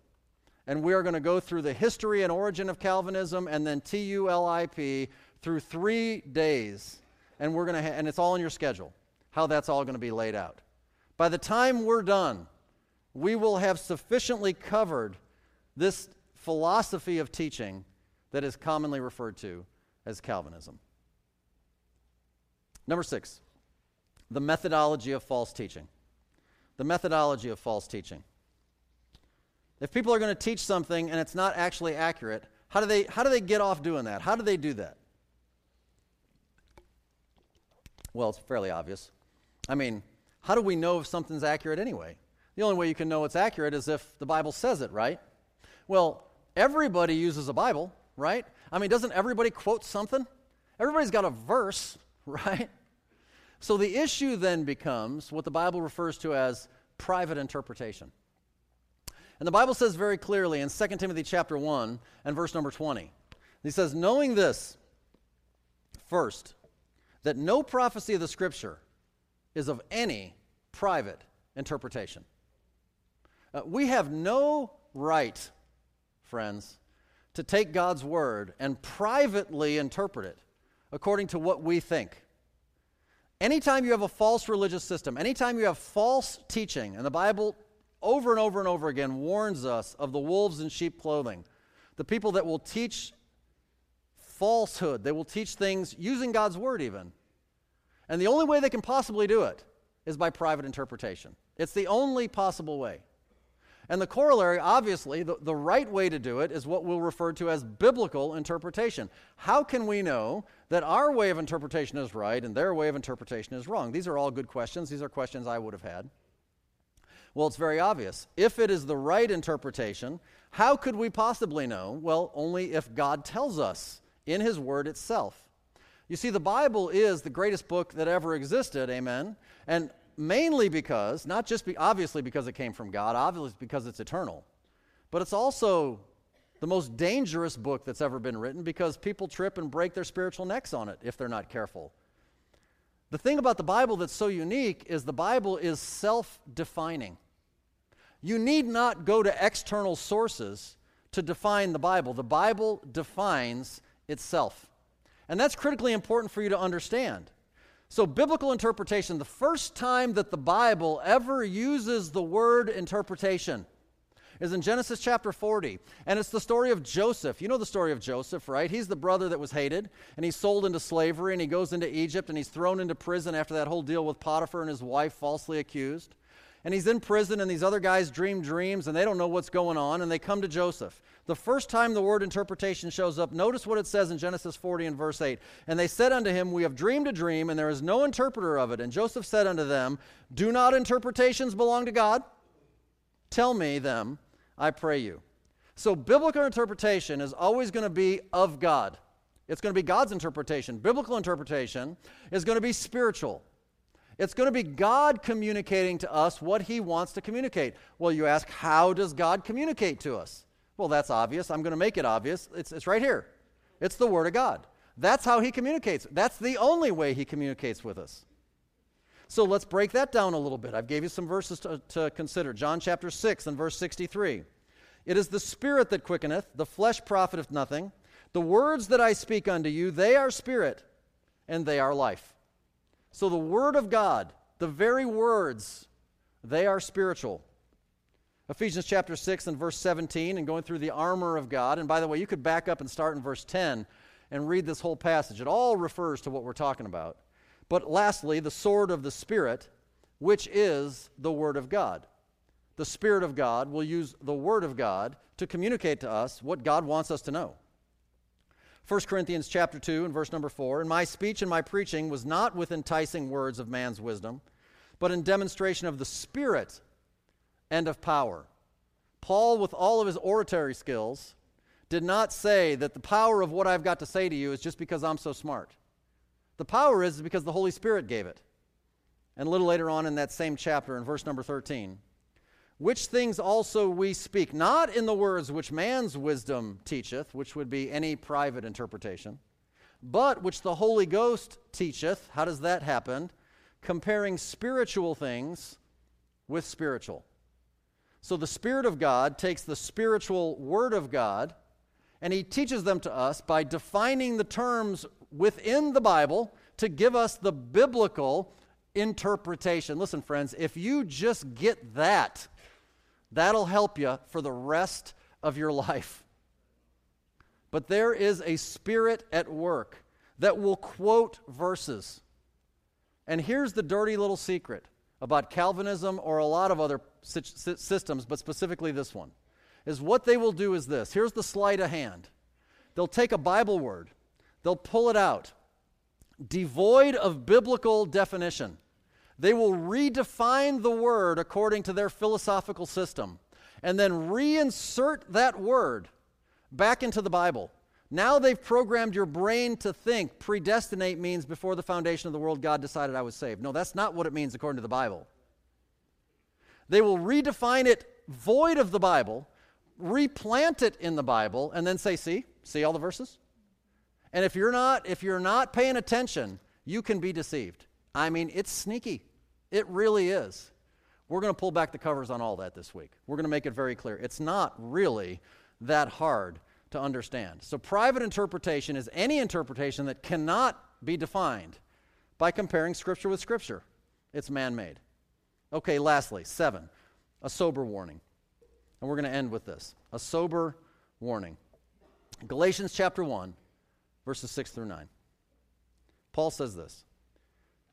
And we are going to go through the history and origin of Calvinism and then TULIP through three days. And we're going to, ha- and it's all in your schedule, how that's all going to be laid out. By the time we're done, we will have sufficiently covered this philosophy of teaching that is commonly referred to as Calvinism. Number six, the methodology of false teaching. The methodology of false teaching. If people are going to teach something and it's not actually accurate, how do they, how do they get off doing that? How do they do that? Well, it's fairly obvious. I mean, how do we know if something's accurate anyway? The only way you can know it's accurate is if the Bible says it, right? Well, everybody uses a Bible, right? I mean, doesn't everybody quote something? Everybody's got a verse, right? So the issue then becomes what the Bible refers to as private interpretation. And the Bible says very clearly in 2 Timothy chapter 1 and verse number 20. He says, "Knowing this first, that no prophecy of the scripture is of any private interpretation." Uh, we have no right, friends, to take God's word and privately interpret it according to what we think. Anytime you have a false religious system, anytime you have false teaching, and the Bible over and over and over again warns us of the wolves in sheep clothing, the people that will teach falsehood. They will teach things using God's word, even. And the only way they can possibly do it is by private interpretation. It's the only possible way. And the corollary, obviously, the, the right way to do it is what we'll refer to as biblical interpretation. How can we know that our way of interpretation is right and their way of interpretation is wrong? These are all good questions. These are questions I would have had. Well, it's very obvious. If it is the right interpretation, how could we possibly know? Well, only if God tells us in His Word itself. You see, the Bible is the greatest book that ever existed, amen? And mainly because, not just be, obviously because it came from God, obviously because it's eternal, but it's also the most dangerous book that's ever been written because people trip and break their spiritual necks on it if they're not careful. The thing about the Bible that's so unique is the Bible is self defining. You need not go to external sources to define the Bible. The Bible defines itself. And that's critically important for you to understand. So, biblical interpretation, the first time that the Bible ever uses the word interpretation is in Genesis chapter 40. And it's the story of Joseph. You know the story of Joseph, right? He's the brother that was hated, and he's sold into slavery, and he goes into Egypt, and he's thrown into prison after that whole deal with Potiphar and his wife falsely accused. And he's in prison, and these other guys dream dreams, and they don't know what's going on, and they come to Joseph. The first time the word interpretation shows up, notice what it says in Genesis 40 and verse 8. And they said unto him, We have dreamed a dream, and there is no interpreter of it. And Joseph said unto them, Do not interpretations belong to God? Tell me them, I pray you. So, biblical interpretation is always going to be of God. It's going to be God's interpretation. Biblical interpretation is going to be spiritual. It's going to be God communicating to us what He wants to communicate. Well, you ask, how does God communicate to us? Well, that's obvious. I'm going to make it obvious. It's, it's right here. It's the Word of God. That's how He communicates. That's the only way He communicates with us. So let's break that down a little bit. I've gave you some verses to, to consider. John chapter 6 and verse 63. It is the Spirit that quickeneth, the flesh profiteth nothing. The words that I speak unto you, they are spirit, and they are life. So the Word of God, the very words, they are spiritual. Ephesians chapter 6 and verse 17, and going through the armor of God. And by the way, you could back up and start in verse 10 and read this whole passage. It all refers to what we're talking about. But lastly, the sword of the Spirit, which is the Word of God. The Spirit of God will use the Word of God to communicate to us what God wants us to know. 1 Corinthians chapter 2 and verse number 4 And my speech and my preaching was not with enticing words of man's wisdom, but in demonstration of the Spirit and of power. Paul, with all of his oratory skills, did not say that the power of what I've got to say to you is just because I'm so smart. The power is because the Holy Spirit gave it. And a little later on in that same chapter, in verse number 13, which things also we speak, not in the words which man's wisdom teacheth, which would be any private interpretation, but which the Holy Ghost teacheth. How does that happen? Comparing spiritual things with spiritual. So the Spirit of God takes the spiritual Word of God and He teaches them to us by defining the terms within the Bible to give us the biblical interpretation. Listen, friends, if you just get that, that'll help you for the rest of your life. But there is a spirit at work that will quote verses. And here's the dirty little secret about Calvinism or a lot of other systems, but specifically this one, is what they will do is this. Here's the sleight of hand. They'll take a Bible word, they'll pull it out, devoid of biblical definition. They will redefine the word according to their philosophical system and then reinsert that word back into the Bible. Now they've programmed your brain to think predestinate means before the foundation of the world God decided I was saved. No, that's not what it means according to the Bible. They will redefine it void of the Bible, replant it in the Bible, and then say, see, see all the verses? And if you're not, if you're not paying attention, you can be deceived. I mean, it's sneaky. It really is. We're going to pull back the covers on all that this week. We're going to make it very clear. It's not really that hard to understand. So, private interpretation is any interpretation that cannot be defined by comparing Scripture with Scripture. It's man made. Okay, lastly, seven, a sober warning. And we're going to end with this a sober warning. Galatians chapter 1, verses 6 through 9. Paul says this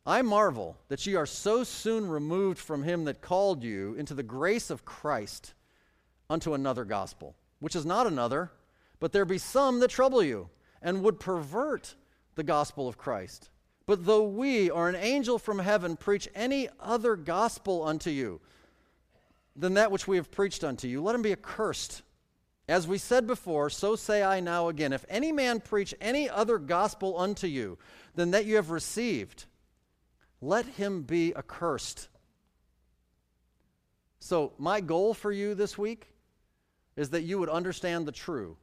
I marvel that ye are so soon removed from him that called you into the grace of Christ unto another gospel, which is not another, but there be some that trouble you and would pervert the gospel of Christ. But though we or an angel from heaven preach any other gospel unto you than that which we have preached unto you, let him be accursed. As we said before, so say I now again. If any man preach any other gospel unto you than that you have received, let him be accursed. So, my goal for you this week is that you would understand the true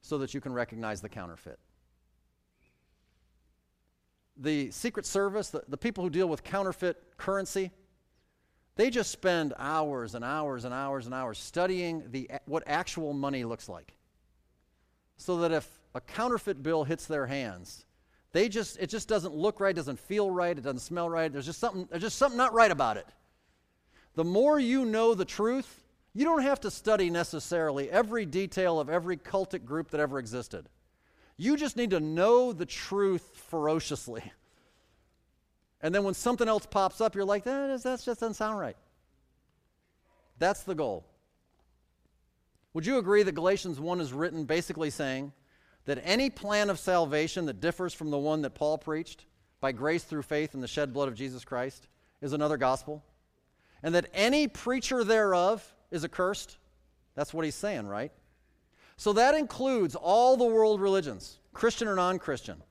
so that you can recognize the counterfeit. The Secret Service, the, the people who deal with counterfeit currency, they just spend hours and hours and hours and hours studying the, what actual money looks like. So that if a counterfeit bill hits their hands, they just it just doesn't look right, doesn't feel right, it doesn't smell right. There's just something there's just something not right about it. The more you know the truth, you don't have to study necessarily every detail of every cultic group that ever existed. You just need to know the truth ferociously. And then when something else pops up, you're like, that, that just doesn't sound right. That's the goal. Would you agree that Galatians 1 is written basically saying that any plan of salvation that differs from the one that Paul preached by grace through faith in the shed blood of Jesus Christ is another gospel? And that any preacher thereof is accursed? That's what he's saying, right? So that includes all the world religions, Christian or non Christian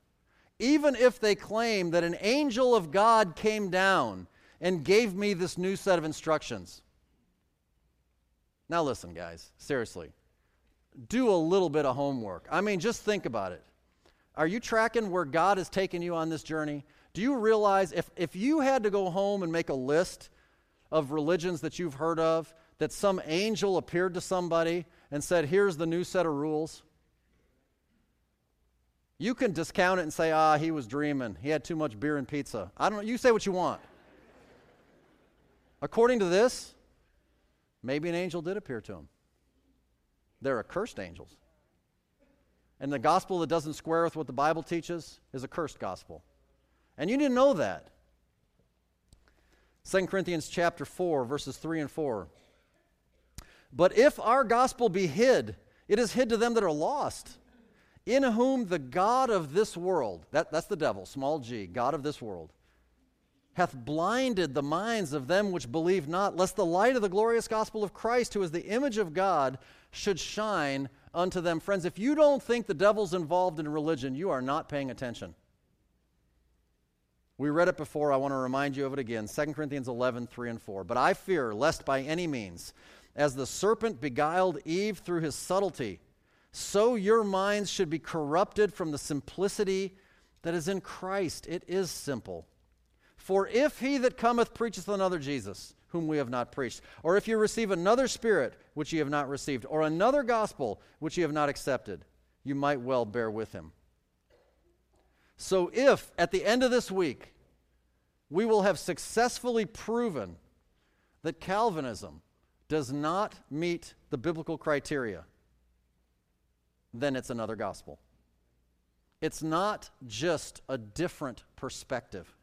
even if they claim that an angel of God came down and gave me this new set of instructions. Now, listen, guys, seriously. Do a little bit of homework. I mean, just think about it. Are you tracking where God has taken you on this journey? Do you realize if, if you had to go home and make a list of religions that you've heard of, that some angel appeared to somebody and said, Here's the new set of rules? You can discount it and say, ah, he was dreaming. He had too much beer and pizza. I don't know. You say what you want. According to this, maybe an angel did appear to him. They're accursed angels. And the gospel that doesn't square with what the Bible teaches is a cursed gospel. And you didn't know that. 2 Corinthians chapter 4 verses 3 and 4. But if our gospel be hid, it is hid to them that are lost in whom the God of this world, that, that's the devil, small g, God of this world, hath blinded the minds of them which believe not, lest the light of the glorious gospel of Christ, who is the image of God, should shine unto them. Friends, if you don't think the devil's involved in religion, you are not paying attention. We read it before. I want to remind you of it again 2 Corinthians 11, 3 and 4. But I fear, lest by any means, as the serpent beguiled Eve through his subtlety, so your minds should be corrupted from the simplicity that is in Christ. It is simple. For if he that cometh preacheth another Jesus, whom we have not preached, or if you receive another spirit which ye have not received, or another gospel which ye have not accepted, you might well bear with him. So if at the end of this week we will have successfully proven that Calvinism does not meet the biblical criteria, then it's another gospel. It's not just a different perspective.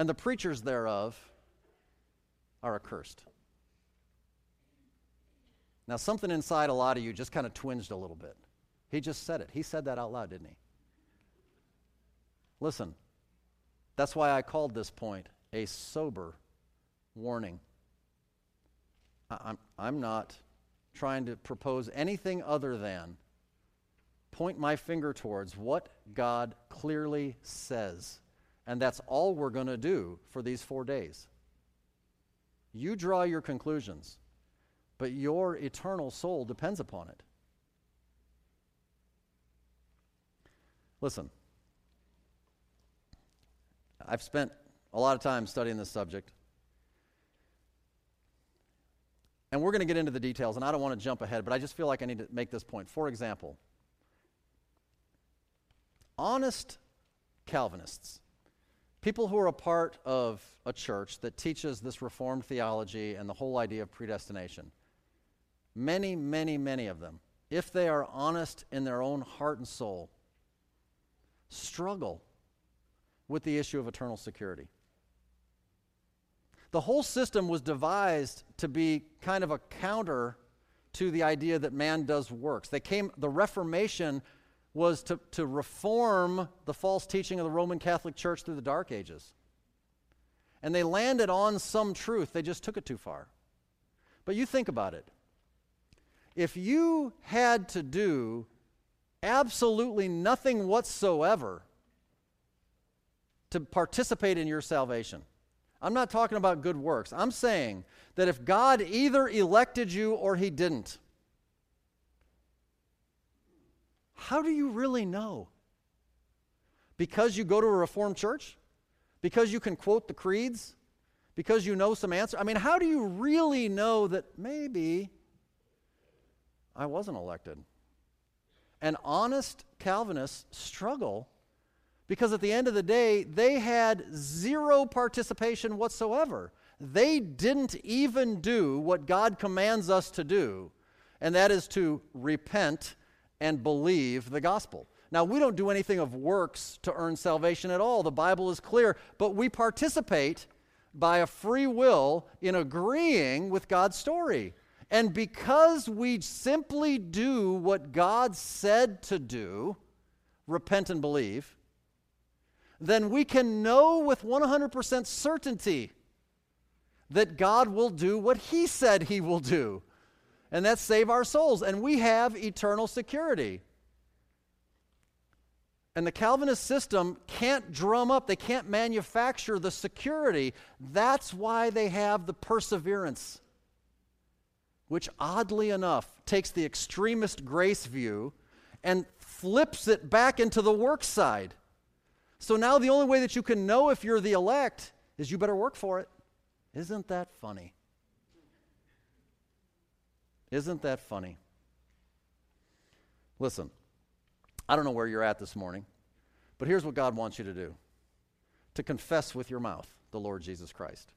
And the preachers thereof are accursed. Now, something inside a lot of you just kind of twinged a little bit. He just said it. He said that out loud, didn't he? Listen, that's why I called this point a sober warning. I'm, I'm not trying to propose anything other than point my finger towards what God clearly says. And that's all we're going to do for these four days. You draw your conclusions, but your eternal soul depends upon it. Listen, I've spent a lot of time studying this subject. And we're going to get into the details, and I don't want to jump ahead, but I just feel like I need to make this point. For example, honest Calvinists, people who are a part of a church that teaches this Reformed theology and the whole idea of predestination, many, many, many of them, if they are honest in their own heart and soul, struggle with the issue of eternal security. The whole system was devised to be kind of a counter to the idea that man does works. They came, the Reformation was to, to reform the false teaching of the Roman Catholic Church through the Dark Ages. And they landed on some truth, they just took it too far. But you think about it. If you had to do absolutely nothing whatsoever to participate in your salvation, I'm not talking about good works. I'm saying that if God either elected you or he didn't, how do you really know? Because you go to a Reformed church? Because you can quote the creeds? Because you know some answer? I mean, how do you really know that maybe I wasn't elected? And honest Calvinists struggle because at the end of the day, they had zero participation whatsoever. They didn't even do what God commands us to do, and that is to repent and believe the gospel. Now, we don't do anything of works to earn salvation at all. The Bible is clear, but we participate by a free will in agreeing with God's story. And because we simply do what God said to do, repent and believe, then we can know with 100% certainty that God will do what He said He will do and that's save our souls. And we have eternal security. And the Calvinist system can't drum up, they can't manufacture the security. That's why they have the perseverance, which oddly enough takes the extremist grace view and flips it back into the work side. So now the only way that you can know if you're the elect is you better work for it. Isn't that funny? Isn't that funny? Listen, I don't know where you're at this morning, but here's what God wants you to do to confess with your mouth the Lord Jesus Christ,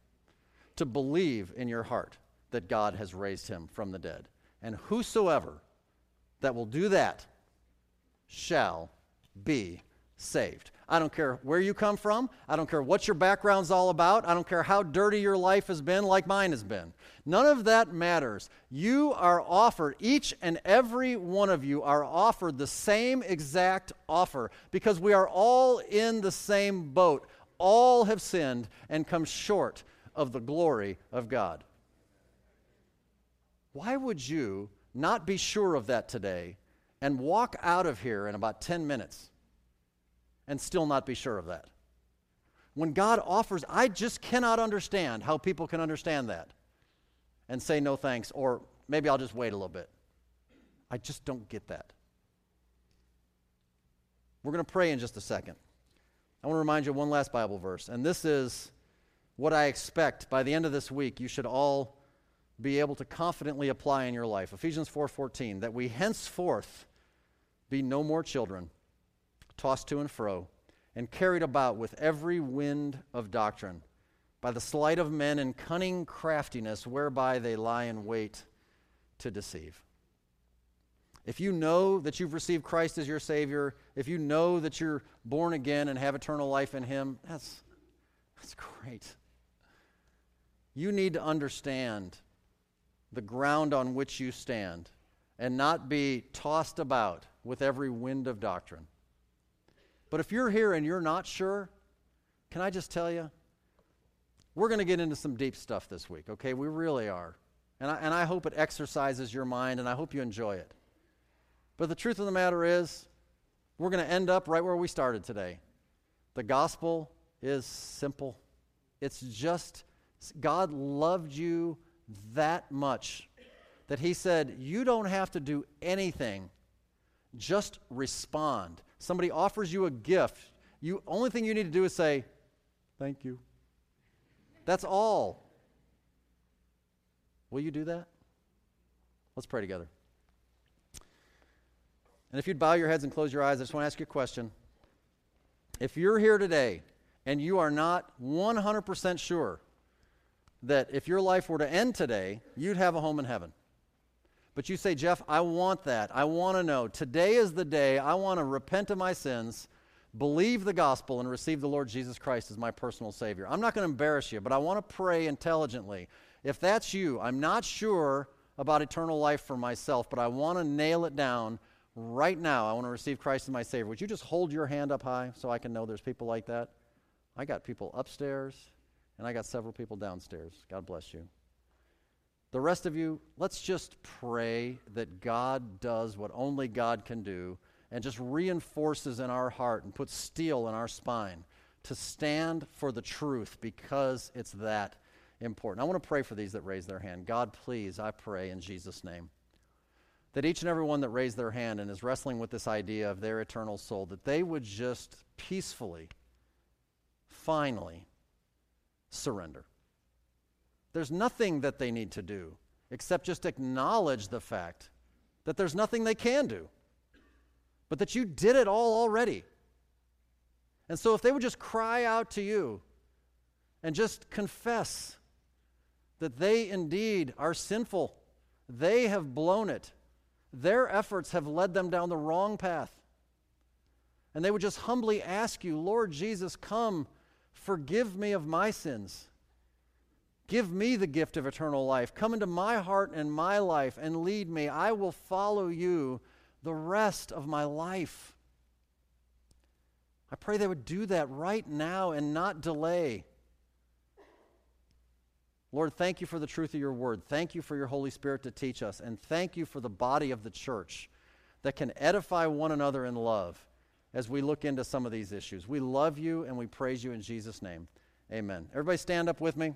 to believe in your heart that God has raised him from the dead. And whosoever that will do that shall be saved. I don't care where you come from. I don't care what your background's all about. I don't care how dirty your life has been, like mine has been. None of that matters. You are offered, each and every one of you are offered the same exact offer because we are all in the same boat. All have sinned and come short of the glory of God. Why would you not be sure of that today and walk out of here in about 10 minutes? And still not be sure of that. When God offers, I just cannot understand how people can understand that and say no thanks, or maybe I'll just wait a little bit. I just don't get that. We're going to pray in just a second. I want to remind you of one last Bible verse, and this is what I expect by the end of this week you should all be able to confidently apply in your life. Ephesians 4:14 that we henceforth be no more children tossed to and fro, and carried about with every wind of doctrine, by the sleight of men and cunning craftiness whereby they lie in wait to deceive. If you know that you've received Christ as your Savior, if you know that you're born again and have eternal life in Him, that's, that's great. You need to understand the ground on which you stand and not be tossed about with every wind of doctrine. But if you're here and you're not sure, can I just tell you? We're going to get into some deep stuff this week, okay? We really are. And I, and I hope it exercises your mind and I hope you enjoy it. But the truth of the matter is, we're going to end up right where we started today. The gospel is simple. It's just God loved you that much that He said, You don't have to do anything, just respond somebody offers you a gift, you only thing you need to do is say, "Thank you." That's all. Will you do that? Let's pray together. And if you'd bow your heads and close your eyes, I just want to ask you a question. If you're here today and you are not 100% sure that if your life were to end today, you'd have a home in heaven. But you say, Jeff, I want that. I want to know. Today is the day I want to repent of my sins, believe the gospel and receive the Lord Jesus Christ as my personal Savior. I'm not going to embarrass you, but I want to pray intelligently. If that's you, I'm not sure about eternal life for myself, but I want to nail it down right now. I want to receive Christ as my Savior. Would you just hold your hand up high so I can know there's people like that? I got people upstairs, and I got several people downstairs. God bless you. The rest of you, let's just pray that God does what only God can do and just reinforces in our heart and puts steel in our spine to stand for the truth because it's that important. I want to pray for these that raise their hand. God, please, I pray in Jesus' name that each and every one that raised their hand and is wrestling with this idea of their eternal soul, that they would just peacefully, finally surrender. There's nothing that they need to do except just acknowledge the fact that there's nothing they can do, but that you did it all already. And so if they would just cry out to you and just confess that they indeed are sinful, they have blown it, their efforts have led them down the wrong path. And they would just humbly ask you, Lord Jesus, come, forgive me of my sins. Give me the gift of eternal life. Come into my heart and my life and lead me. I will follow you the rest of my life. I pray they would do that right now and not delay. Lord, thank you for the truth of your word. Thank you for your Holy Spirit to teach us. And thank you for the body of the church that can edify one another in love as we look into some of these issues. We love you and we praise you in Jesus' name. Amen. Everybody stand up with me.